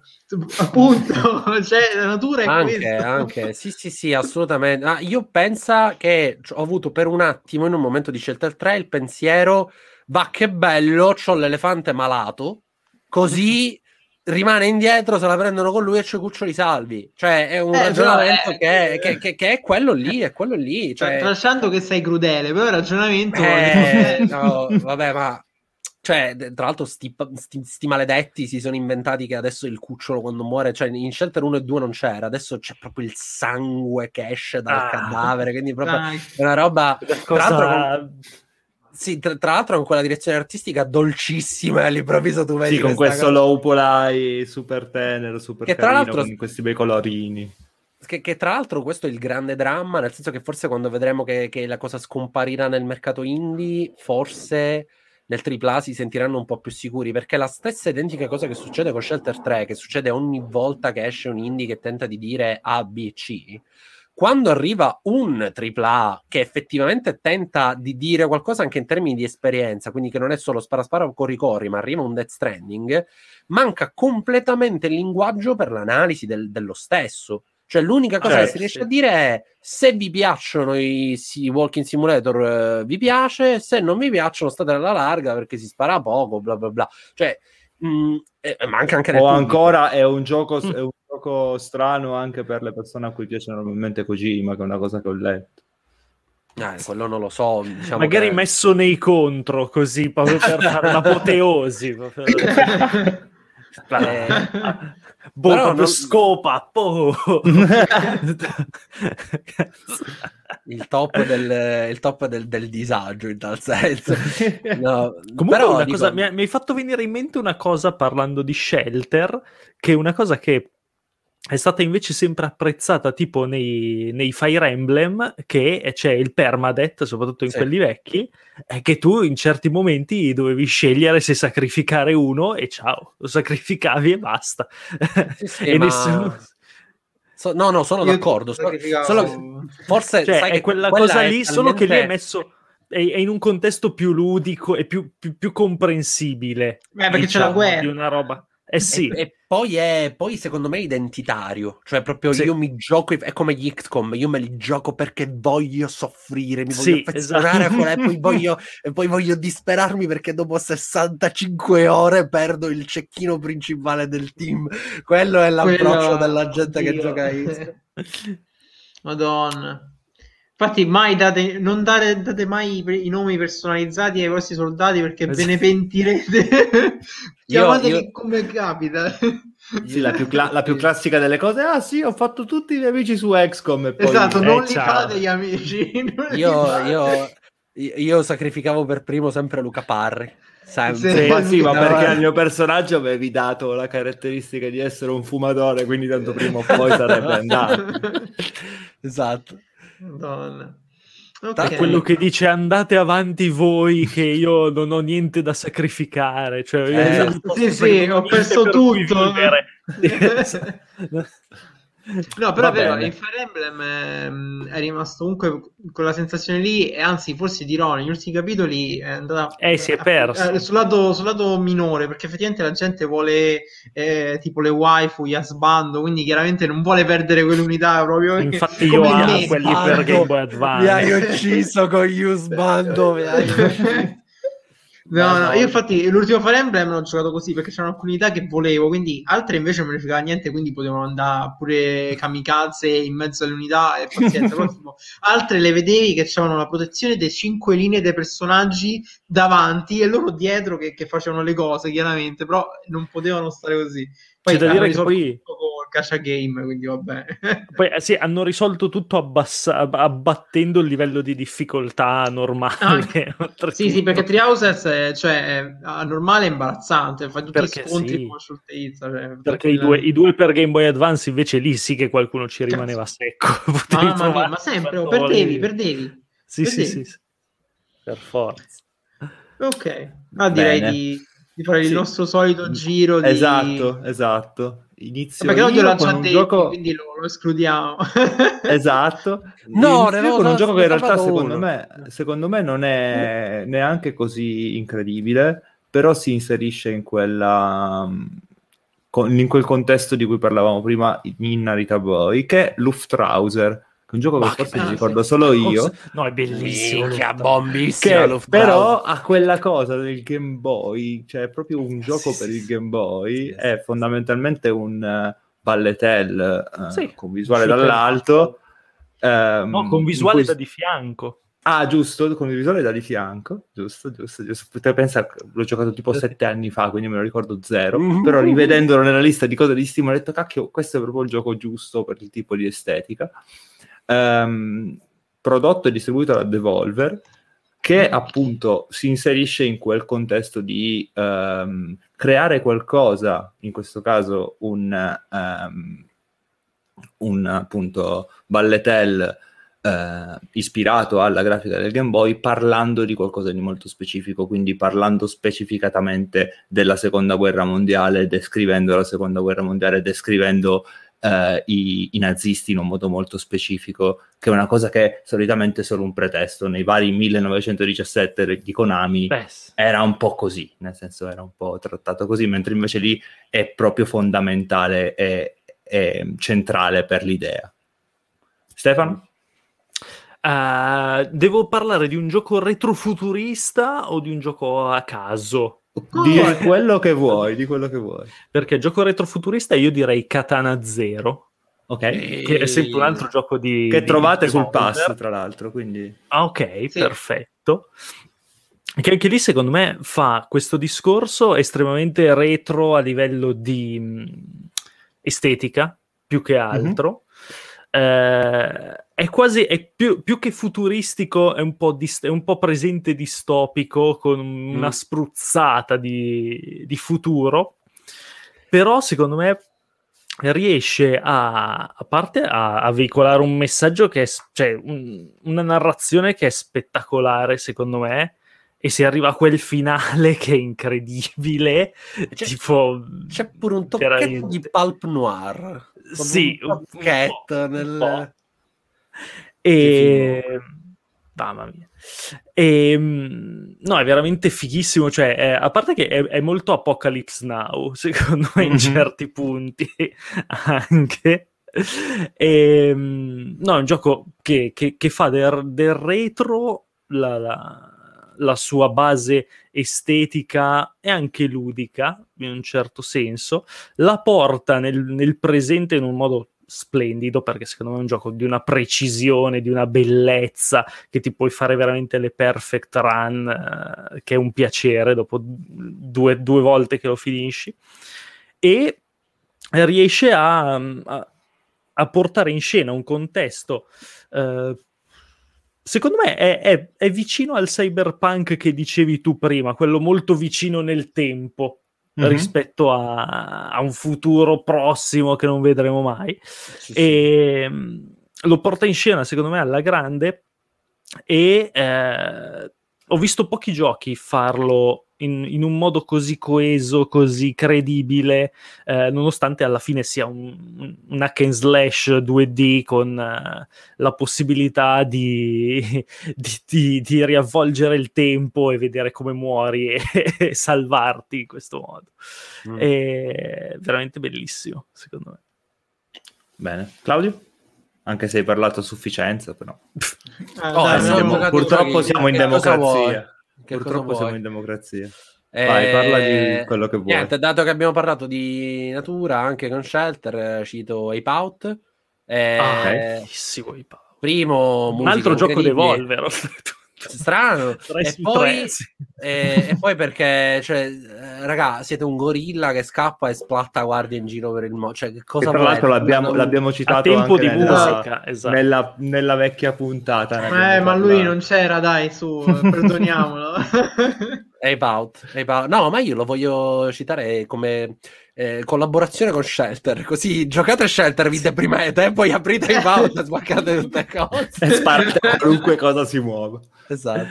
appunto cioè la natura è anche, questo. anche sì sì sì assolutamente ah, io penso che ho avuto per un attimo in un momento di scelta il 3 il pensiero va che bello c'ho l'elefante malato così rimane indietro, se la prendono con lui e c'è Cuccioli salvi. Cioè, è un eh, ragionamento però, che, eh, che, che, che, è quello lì, è quello lì. Cioè... Tralasciando che sei crudele, però il ragionamento... Eh, no, vabbè, ma... Cioè, tra l'altro, sti, sti, sti, maledetti si sono inventati che adesso il cucciolo quando muore, cioè in Shelter 1 e 2 non c'era, adesso c'è proprio il sangue che esce dal ah, cadavere, quindi proprio dai. è una roba... Cosa... Tra l'altro, sì, tra, tra, l'altro con quella direzione artistica dolcissima all'improvviso tu vedi sì, con questo cosa... low polai super tenero, super che carino, tra l'altro... con questi bei colorini. Che, che, tra l'altro questo è il grande dramma, nel senso che forse quando vedremo che, che la cosa scomparirà nel mercato indie, forse nel AAA si sentiranno un po' più sicuri, perché la stessa identica cosa che succede con Shelter 3, che succede ogni volta che esce un indie che tenta di dire A, B, C, quando arriva un AAA che effettivamente tenta di dire qualcosa anche in termini di esperienza, quindi che non è solo spara spara o corri corri, ma arriva un Death Stranding, manca completamente il linguaggio per l'analisi del, dello stesso. Cioè, l'unica cosa certo, che si riesce sì. a dire è se vi piacciono i, i walking simulator, eh, vi piace, se non vi piacciono, state alla larga perché si spara poco, bla bla bla. Cioè, mh, mm, eh, manca anche O ancora è un gioco, mm. è un gioco strano anche per le persone a cui piace normalmente Kojima, che è una cosa che ho letto. Eh, quello non lo so. Diciamo Magari che... messo nei contro, così proprio per fare l'apoteosi. eh, boh, proprio non... scopa. Boh. il top, del, il top del, del, disagio in tal senso. No, Comunque però, dico... cosa, mi, mi hai fatto venire in mente una cosa parlando di Shelter, che è una cosa che è stata invece sempre apprezzata tipo nei, nei, Fire Emblem che c'è il permadeath soprattutto in sì. quelli vecchi è che tu in certi momenti dovevi scegliere se sacrificare uno e ciao lo sacrificavi e basta. Sì, sì, e ma... nessuno so, no no sono Io d'accordo solo, forse cioè, sai è quella, quella cosa è lì talmente... solo che lì è messo è, in un contesto più ludico e più, più, più comprensibile eh, perché diciamo, c'è la diciamo, guerra. di una roba eh sì. E, e poi, è, poi secondo me è identitario, cioè proprio sì. io mi gioco, è come gli XCOM, io me li gioco perché voglio soffrire, mi voglio sì, affezionare esatto. a quella e poi voglio, e poi voglio disperarmi perché dopo 65 ore perdo il cecchino principale del team. Quello è l'approccio Quello... della gente Oddio. che gioca a. Madonna. Infatti, mai date, non date, date mai i nomi personalizzati ai vostri soldati perché ve ne pentirete. Chiamateli io... come capita. Sì, la più, cla- la più, classica delle cose. Ah, sì, ho fatto tutti i miei amici su XCOM. E poi... Esatto, non eh, li ciao. fate gli amici. Io, io, io, sacrificavo per primo sempre Luca Parri. Sempre. Sì, ma sì, ma perché al mio personaggio avevi dato la caratteristica di essere un fumatore, quindi tanto prima o poi sarebbe andato. esatto. Madonna. Okay. quello che dice andate avanti voi che io non ho niente da sacrificare cioè, eh, sì sì ho perso tutto No, però è vero, in Fire Emblem ehm, è rimasto comunque con la sensazione lì, e anzi, forse dirò, negli ultimi capitoli è andata eh, si è perso. Eh, sul, lato, sul, lato, minore, perché effettivamente la gente vuole eh, tipo le waifu, gli asbando, quindi chiaramente non vuole perdere quell'unità proprio. Infatti io ho quelli per Game Boy Advance. Mi hai ucciso con gli usbando, mi hai ucciso. No, no, io infatti l'ultimo Fire Emblem l'ho giocato così perché c'erano alcune unità che volevo, quindi altre invece non me ne fregava niente, quindi potevano andare pure kamikaze in mezzo alle unità e pazienza. Tipo, altre le vedevi che avevano la protezione delle cinque linee dei personaggi davanti e loro dietro che, che facevano le cose, chiaramente, però non potevano stare così. Poi C'è da dire che poi Gacha Game, quindi va bene. Poi eh, sì, hanno risolto tutto abbassa- abbattendo il livello di difficoltà normale. Ah, sì, sì, perché è, cioè, è normale e imbarazzante, fa tutti perché i scontri sì. con scioltezza. Cioè, perché i due, i due, per Game Boy Advance invece lì sì che qualcuno ci rimaneva Cazzo. secco. Mamma mia, ma sempre, oh, perdevi, perdevi. Sì, perdevi. Sì, sì, sì, per forza. Ok, ma direi di, di, fare sì. il nostro solito giro. Di... Esatto, esatto inizio perché non glielo già detto gioco... quindi lo, lo escludiamo. Esatto. No ne con un gioco che in realtà secondo me, secondo me, non è neanche così incredibile però si inserisce in quella in quel contesto di cui parlavamo prima in Narita Boy che è Luftrauser un gioco che forse mi ricordo solo io. No, è bellissimo. Minchia, bombissima. Che però ha quella cosa del Game Boy, cioè è proprio un gioco Sì, per sì, il. Game Boy, è fondamentalmente un uh, balletel uh, Sì. con visuale dall'alto. ehm, No, con visuale cui- da di fianco. Ah, giusto, con il visuale da di fianco, giusto, giusto, giusto. Potete pensare, l'ho giocato tipo sette anni fa, quindi me lo ricordo zero, Mhm. però rivedendolo nella lista di cose di Steam ho detto, cacchio, questo è proprio il gioco giusto per il tipo di estetica. Ehm, prodotto e distribuito da Devolver, che appunto si inserisce in quel contesto di ehm, creare qualcosa, in questo caso un, ehm, un appunto balletel eh, ispirato alla grafica del Game Boy parlando di qualcosa di molto specifico, quindi parlando specificatamente della seconda guerra mondiale, descrivendo la seconda guerra mondiale, descrivendo eh, i, i nazisti in un modo molto specifico, che è una cosa che solitamente è solo un pretesto. Nei vari 1917 di Konami Beh, sì. era un po' così, nel senso era un po' trattato così, mentre invece lì è proprio fondamentale e, e centrale per l'idea. Stefano? Eh, devo parlare di un gioco retrofuturista o di un gioco a caso? Di quello che vuoi, di quello che vuoi. Perché gioco retrofuturista io direi Katana Zero, Ok? che è sempre un altro gioco di... Che di- trovate di sul pass, tra l'altro, quindi... Ah, ok, Sì. perfetto. Che anche lì, secondo me, fa questo discorso estremamente retro a livello di mh, estetica, più che altro. Eh, è quasi è più, più che futuristico, è un, po dist- è un po' presente distopico con una Mm. spruzzata di, di futuro. Però, secondo me, riesce a, a parte a, a veicolare un messaggio che è, cioè, un- una narrazione che è spettacolare, secondo me. E si arriva a quel finale che è incredibile, C'è- tipo C'è pure un tocchetto veramente. di pulp noir. Sì, un un- un tocchetto un nel... po'. E... Mamma mia. E, mm, no, è veramente fighissimo. Cioè, è- a parte che è, è molto Apocalypse Now, secondo me, in Mhm. certi punti anche. E, mm, no, è un gioco che, che- che fa del, del retro la, la- la sua base estetica e anche ludica, in un certo senso, la porta nel, nel presente in un modo splendido perché secondo me è un gioco di una precisione, di una bellezza che ti puoi fare veramente le perfect run eh, che è un piacere dopo due, due volte che lo finisci e riesce a, a- a portare in scena un contesto eh, secondo me è, è- è vicino al cyberpunk che dicevi tu prima, quello molto vicino nel tempo Mhm. rispetto a, a un futuro prossimo che non vedremo mai. Sì, sì. E mh, lo porta in scena, secondo me, alla grande. E eh, ho visto pochi giochi farlo in, in un modo così coeso, così credibile, eh, nonostante alla fine sia un, un hack and slash 2D con eh, la possibilità di, di, di- di riavvolgere il tempo e vedere come muori e, e salvarti in questo modo. Mm. È veramente bellissimo, secondo me. Bene. Claudio? Anche se hai parlato a sufficienza, però. Eh, Oh, dai, giocato Purtroppo siamo in democrazia. Che cosa Purtroppo siamo in democrazia. Vai, parla di quello che vuoi. Eh, Niente, dato che abbiamo parlato di natura anche con Shelter, eh, cito Ape Out. Eh, Ah, bellissimo i Paolo. Primo, Un altro gioco incredibile. Devolver. Oltretutto. Strano. E, poi, tre, sì. e, e poi perché, cioè, eh, raga, siete un gorilla che scappa e splatta guardie in giro per il mondo. Cioè, che cosa tra l'altro l'abbiamo, l'abbiamo A citato tempo anche di nella, musica, esatto. nella, nella vecchia puntata. Eh, ma lui non c'era, dai, su, perdoniamolo. Ape Out, Ape Out. No, ma io lo voglio citare come eh, collaborazione con Shelter. Così giocate Shelter, vi deprimete e poi aprite Ape Out e sbaccate tutte cose. E sparate qualunque cosa si muova. Esatto.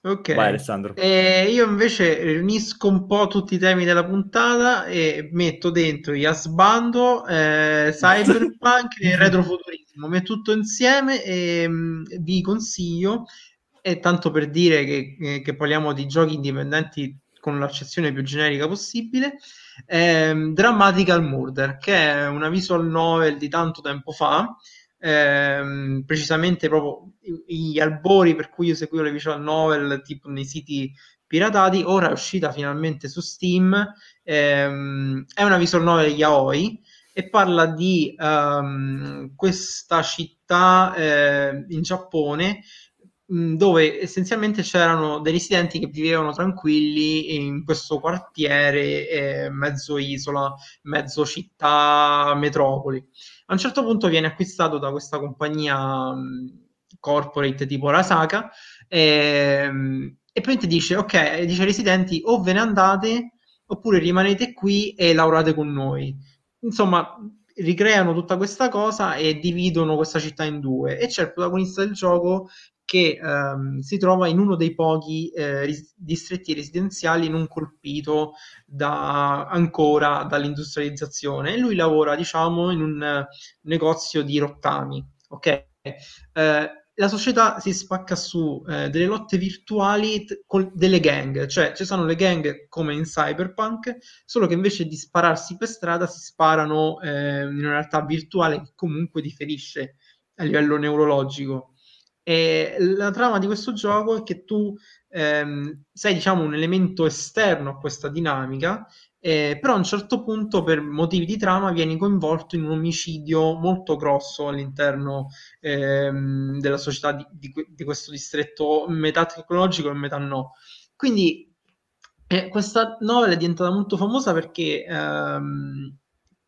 ok. Vai Alessandro. E io invece riunisco un po' tutti i temi della puntata e metto dentro Yasbando, eh, Cyberpunk e retrofuturismo. Metto tutto insieme e mh, vi consiglio, e tanto per dire che, eh, che parliamo di giochi indipendenti con l'accezione più generica possibile, ehm, Dramatical Murder, che è una visual novel di tanto tempo fa, ehm, precisamente proprio gli albori per cui io seguivo le visual novel tipo nei siti piratati, ora è uscita finalmente su Steam, ehm, è una visual novel yaoi e parla di um, questa città eh, in Giappone dove essenzialmente c'erano dei residenti che vivevano tranquilli in questo quartiere eh, mezzo isola, mezzo città, metropoli. A un certo punto viene acquistato da questa compagnia corporate tipo Rasaka e, e poi ti dice ok, dice ai residenti o ve ne andate oppure rimanete qui e lavorate con noi. Insomma, ricreano tutta questa cosa e dividono questa città in due e c'è il protagonista del gioco che ehm, si trova in uno dei pochi eh, ris- distretti residenziali non colpito da, ancora dall'industrializzazione e lui lavora diciamo in un negozio di rottami ok eh, la società si spacca su eh, delle lotte virtuali t- con delle gang, cioè ci sono le gang come in Cyberpunk, solo che invece di spararsi per strada si sparano eh, in una realtà virtuale che comunque differisce a livello neurologico. E la trama di questo gioco è che tu ehm, sei, diciamo, un elemento esterno a questa dinamica, eh, però a un certo punto, per motivi di trama, vieni coinvolto in un omicidio molto grosso all'interno ehm, della società di, di, di, questo distretto, metà tecnologico e metà no. Quindi eh, questa novella è diventata molto famosa perché ehm,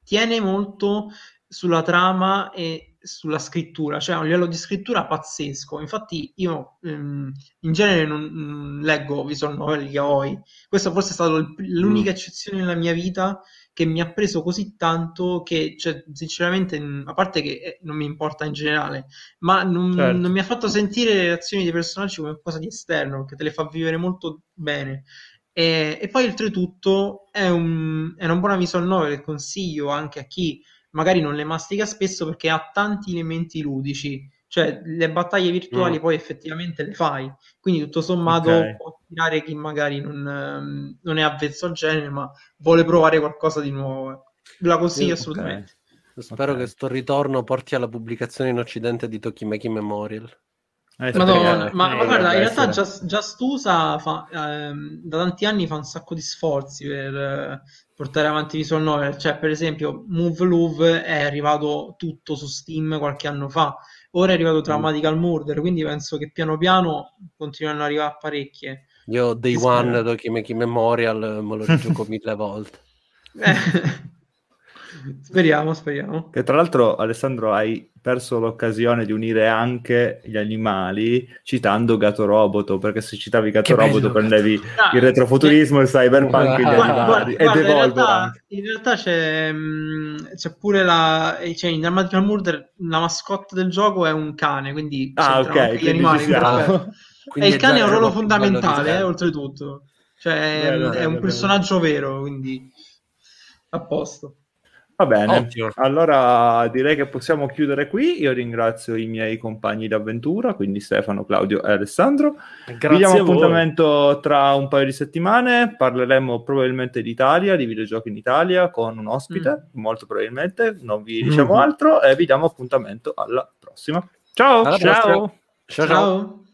tiene molto sulla trama e sulla scrittura, cioè a un livello di scrittura pazzesco. Infatti, io ehm, in genere non mh, mm, leggo visual novel yaoi. Questa forse è stata l'unica mm. eccezione nella mia vita che mi ha preso così tanto che, cioè, sinceramente, a parte che eh, non mi importa in generale, ma non, certo. non mi ha fatto sentire le reazioni dei personaggi come qualcosa di esterno, che te le fa vivere molto bene. E, e poi, oltretutto, è, un, è una buona visual novel che consiglio anche a chi magari non le mastica spesso perché ha tanti elementi ludici, cioè le battaglie virtuali mm. poi effettivamente le fai, quindi tutto sommato okay. può tirare chi magari non, ehm, non, è avvezzo al genere ma vuole provare qualcosa di nuovo. La consiglio sì, assolutamente. Okay. Spero okay. che sto ritorno porti alla pubblicazione in occidente di Tokimeki Memorial. Eh, Madonna, ma, ma guarda, in realtà Just, Justusa fa, ehm, da tanti anni fa un sacco di sforzi per eh, portare avanti visual novel, cioè per esempio Move Love è arrivato tutto su Steam qualche anno fa, ora è arrivato Traumatical Murder, quindi penso che piano piano continuano ad arrivare parecchie. Io Day One, Tokimeki Memorial, me lo rigioco mille volte. Eh. Speriamo, speriamo. Che tra l'altro, Alessandro, hai perso l'occasione di unire anche gli animali citando Gato Roboto, perché se citavi Gato che Roboto bello. prendevi ah, il retrofuturismo, il cyberpunk, gli animali e guarda, in, realtà, in realtà c'è, mm, c'è pure la... Cioè, in Armadical Murder la mascotte del gioco è un cane, quindi ah, ok, gli animali. e il cane ha un ruolo fondamentale, eh, oltretutto. Cioè, bello, è bello, un personaggio vero, quindi a posto. Va bene, Ottimo. allora direi che possiamo chiudere qui. Io ringrazio i miei compagni d'avventura, quindi Stefano, Claudio e Alessandro. Grazie Vi diamo appuntamento tra un paio di settimane. Parleremo probabilmente d'Italia, di videogiochi in Italia, con un ospite, mm. molto probabilmente. Non vi diciamo mm. altro e vi diamo appuntamento alla prossima. Ciao! Alla ciao. ciao! ciao. ciao.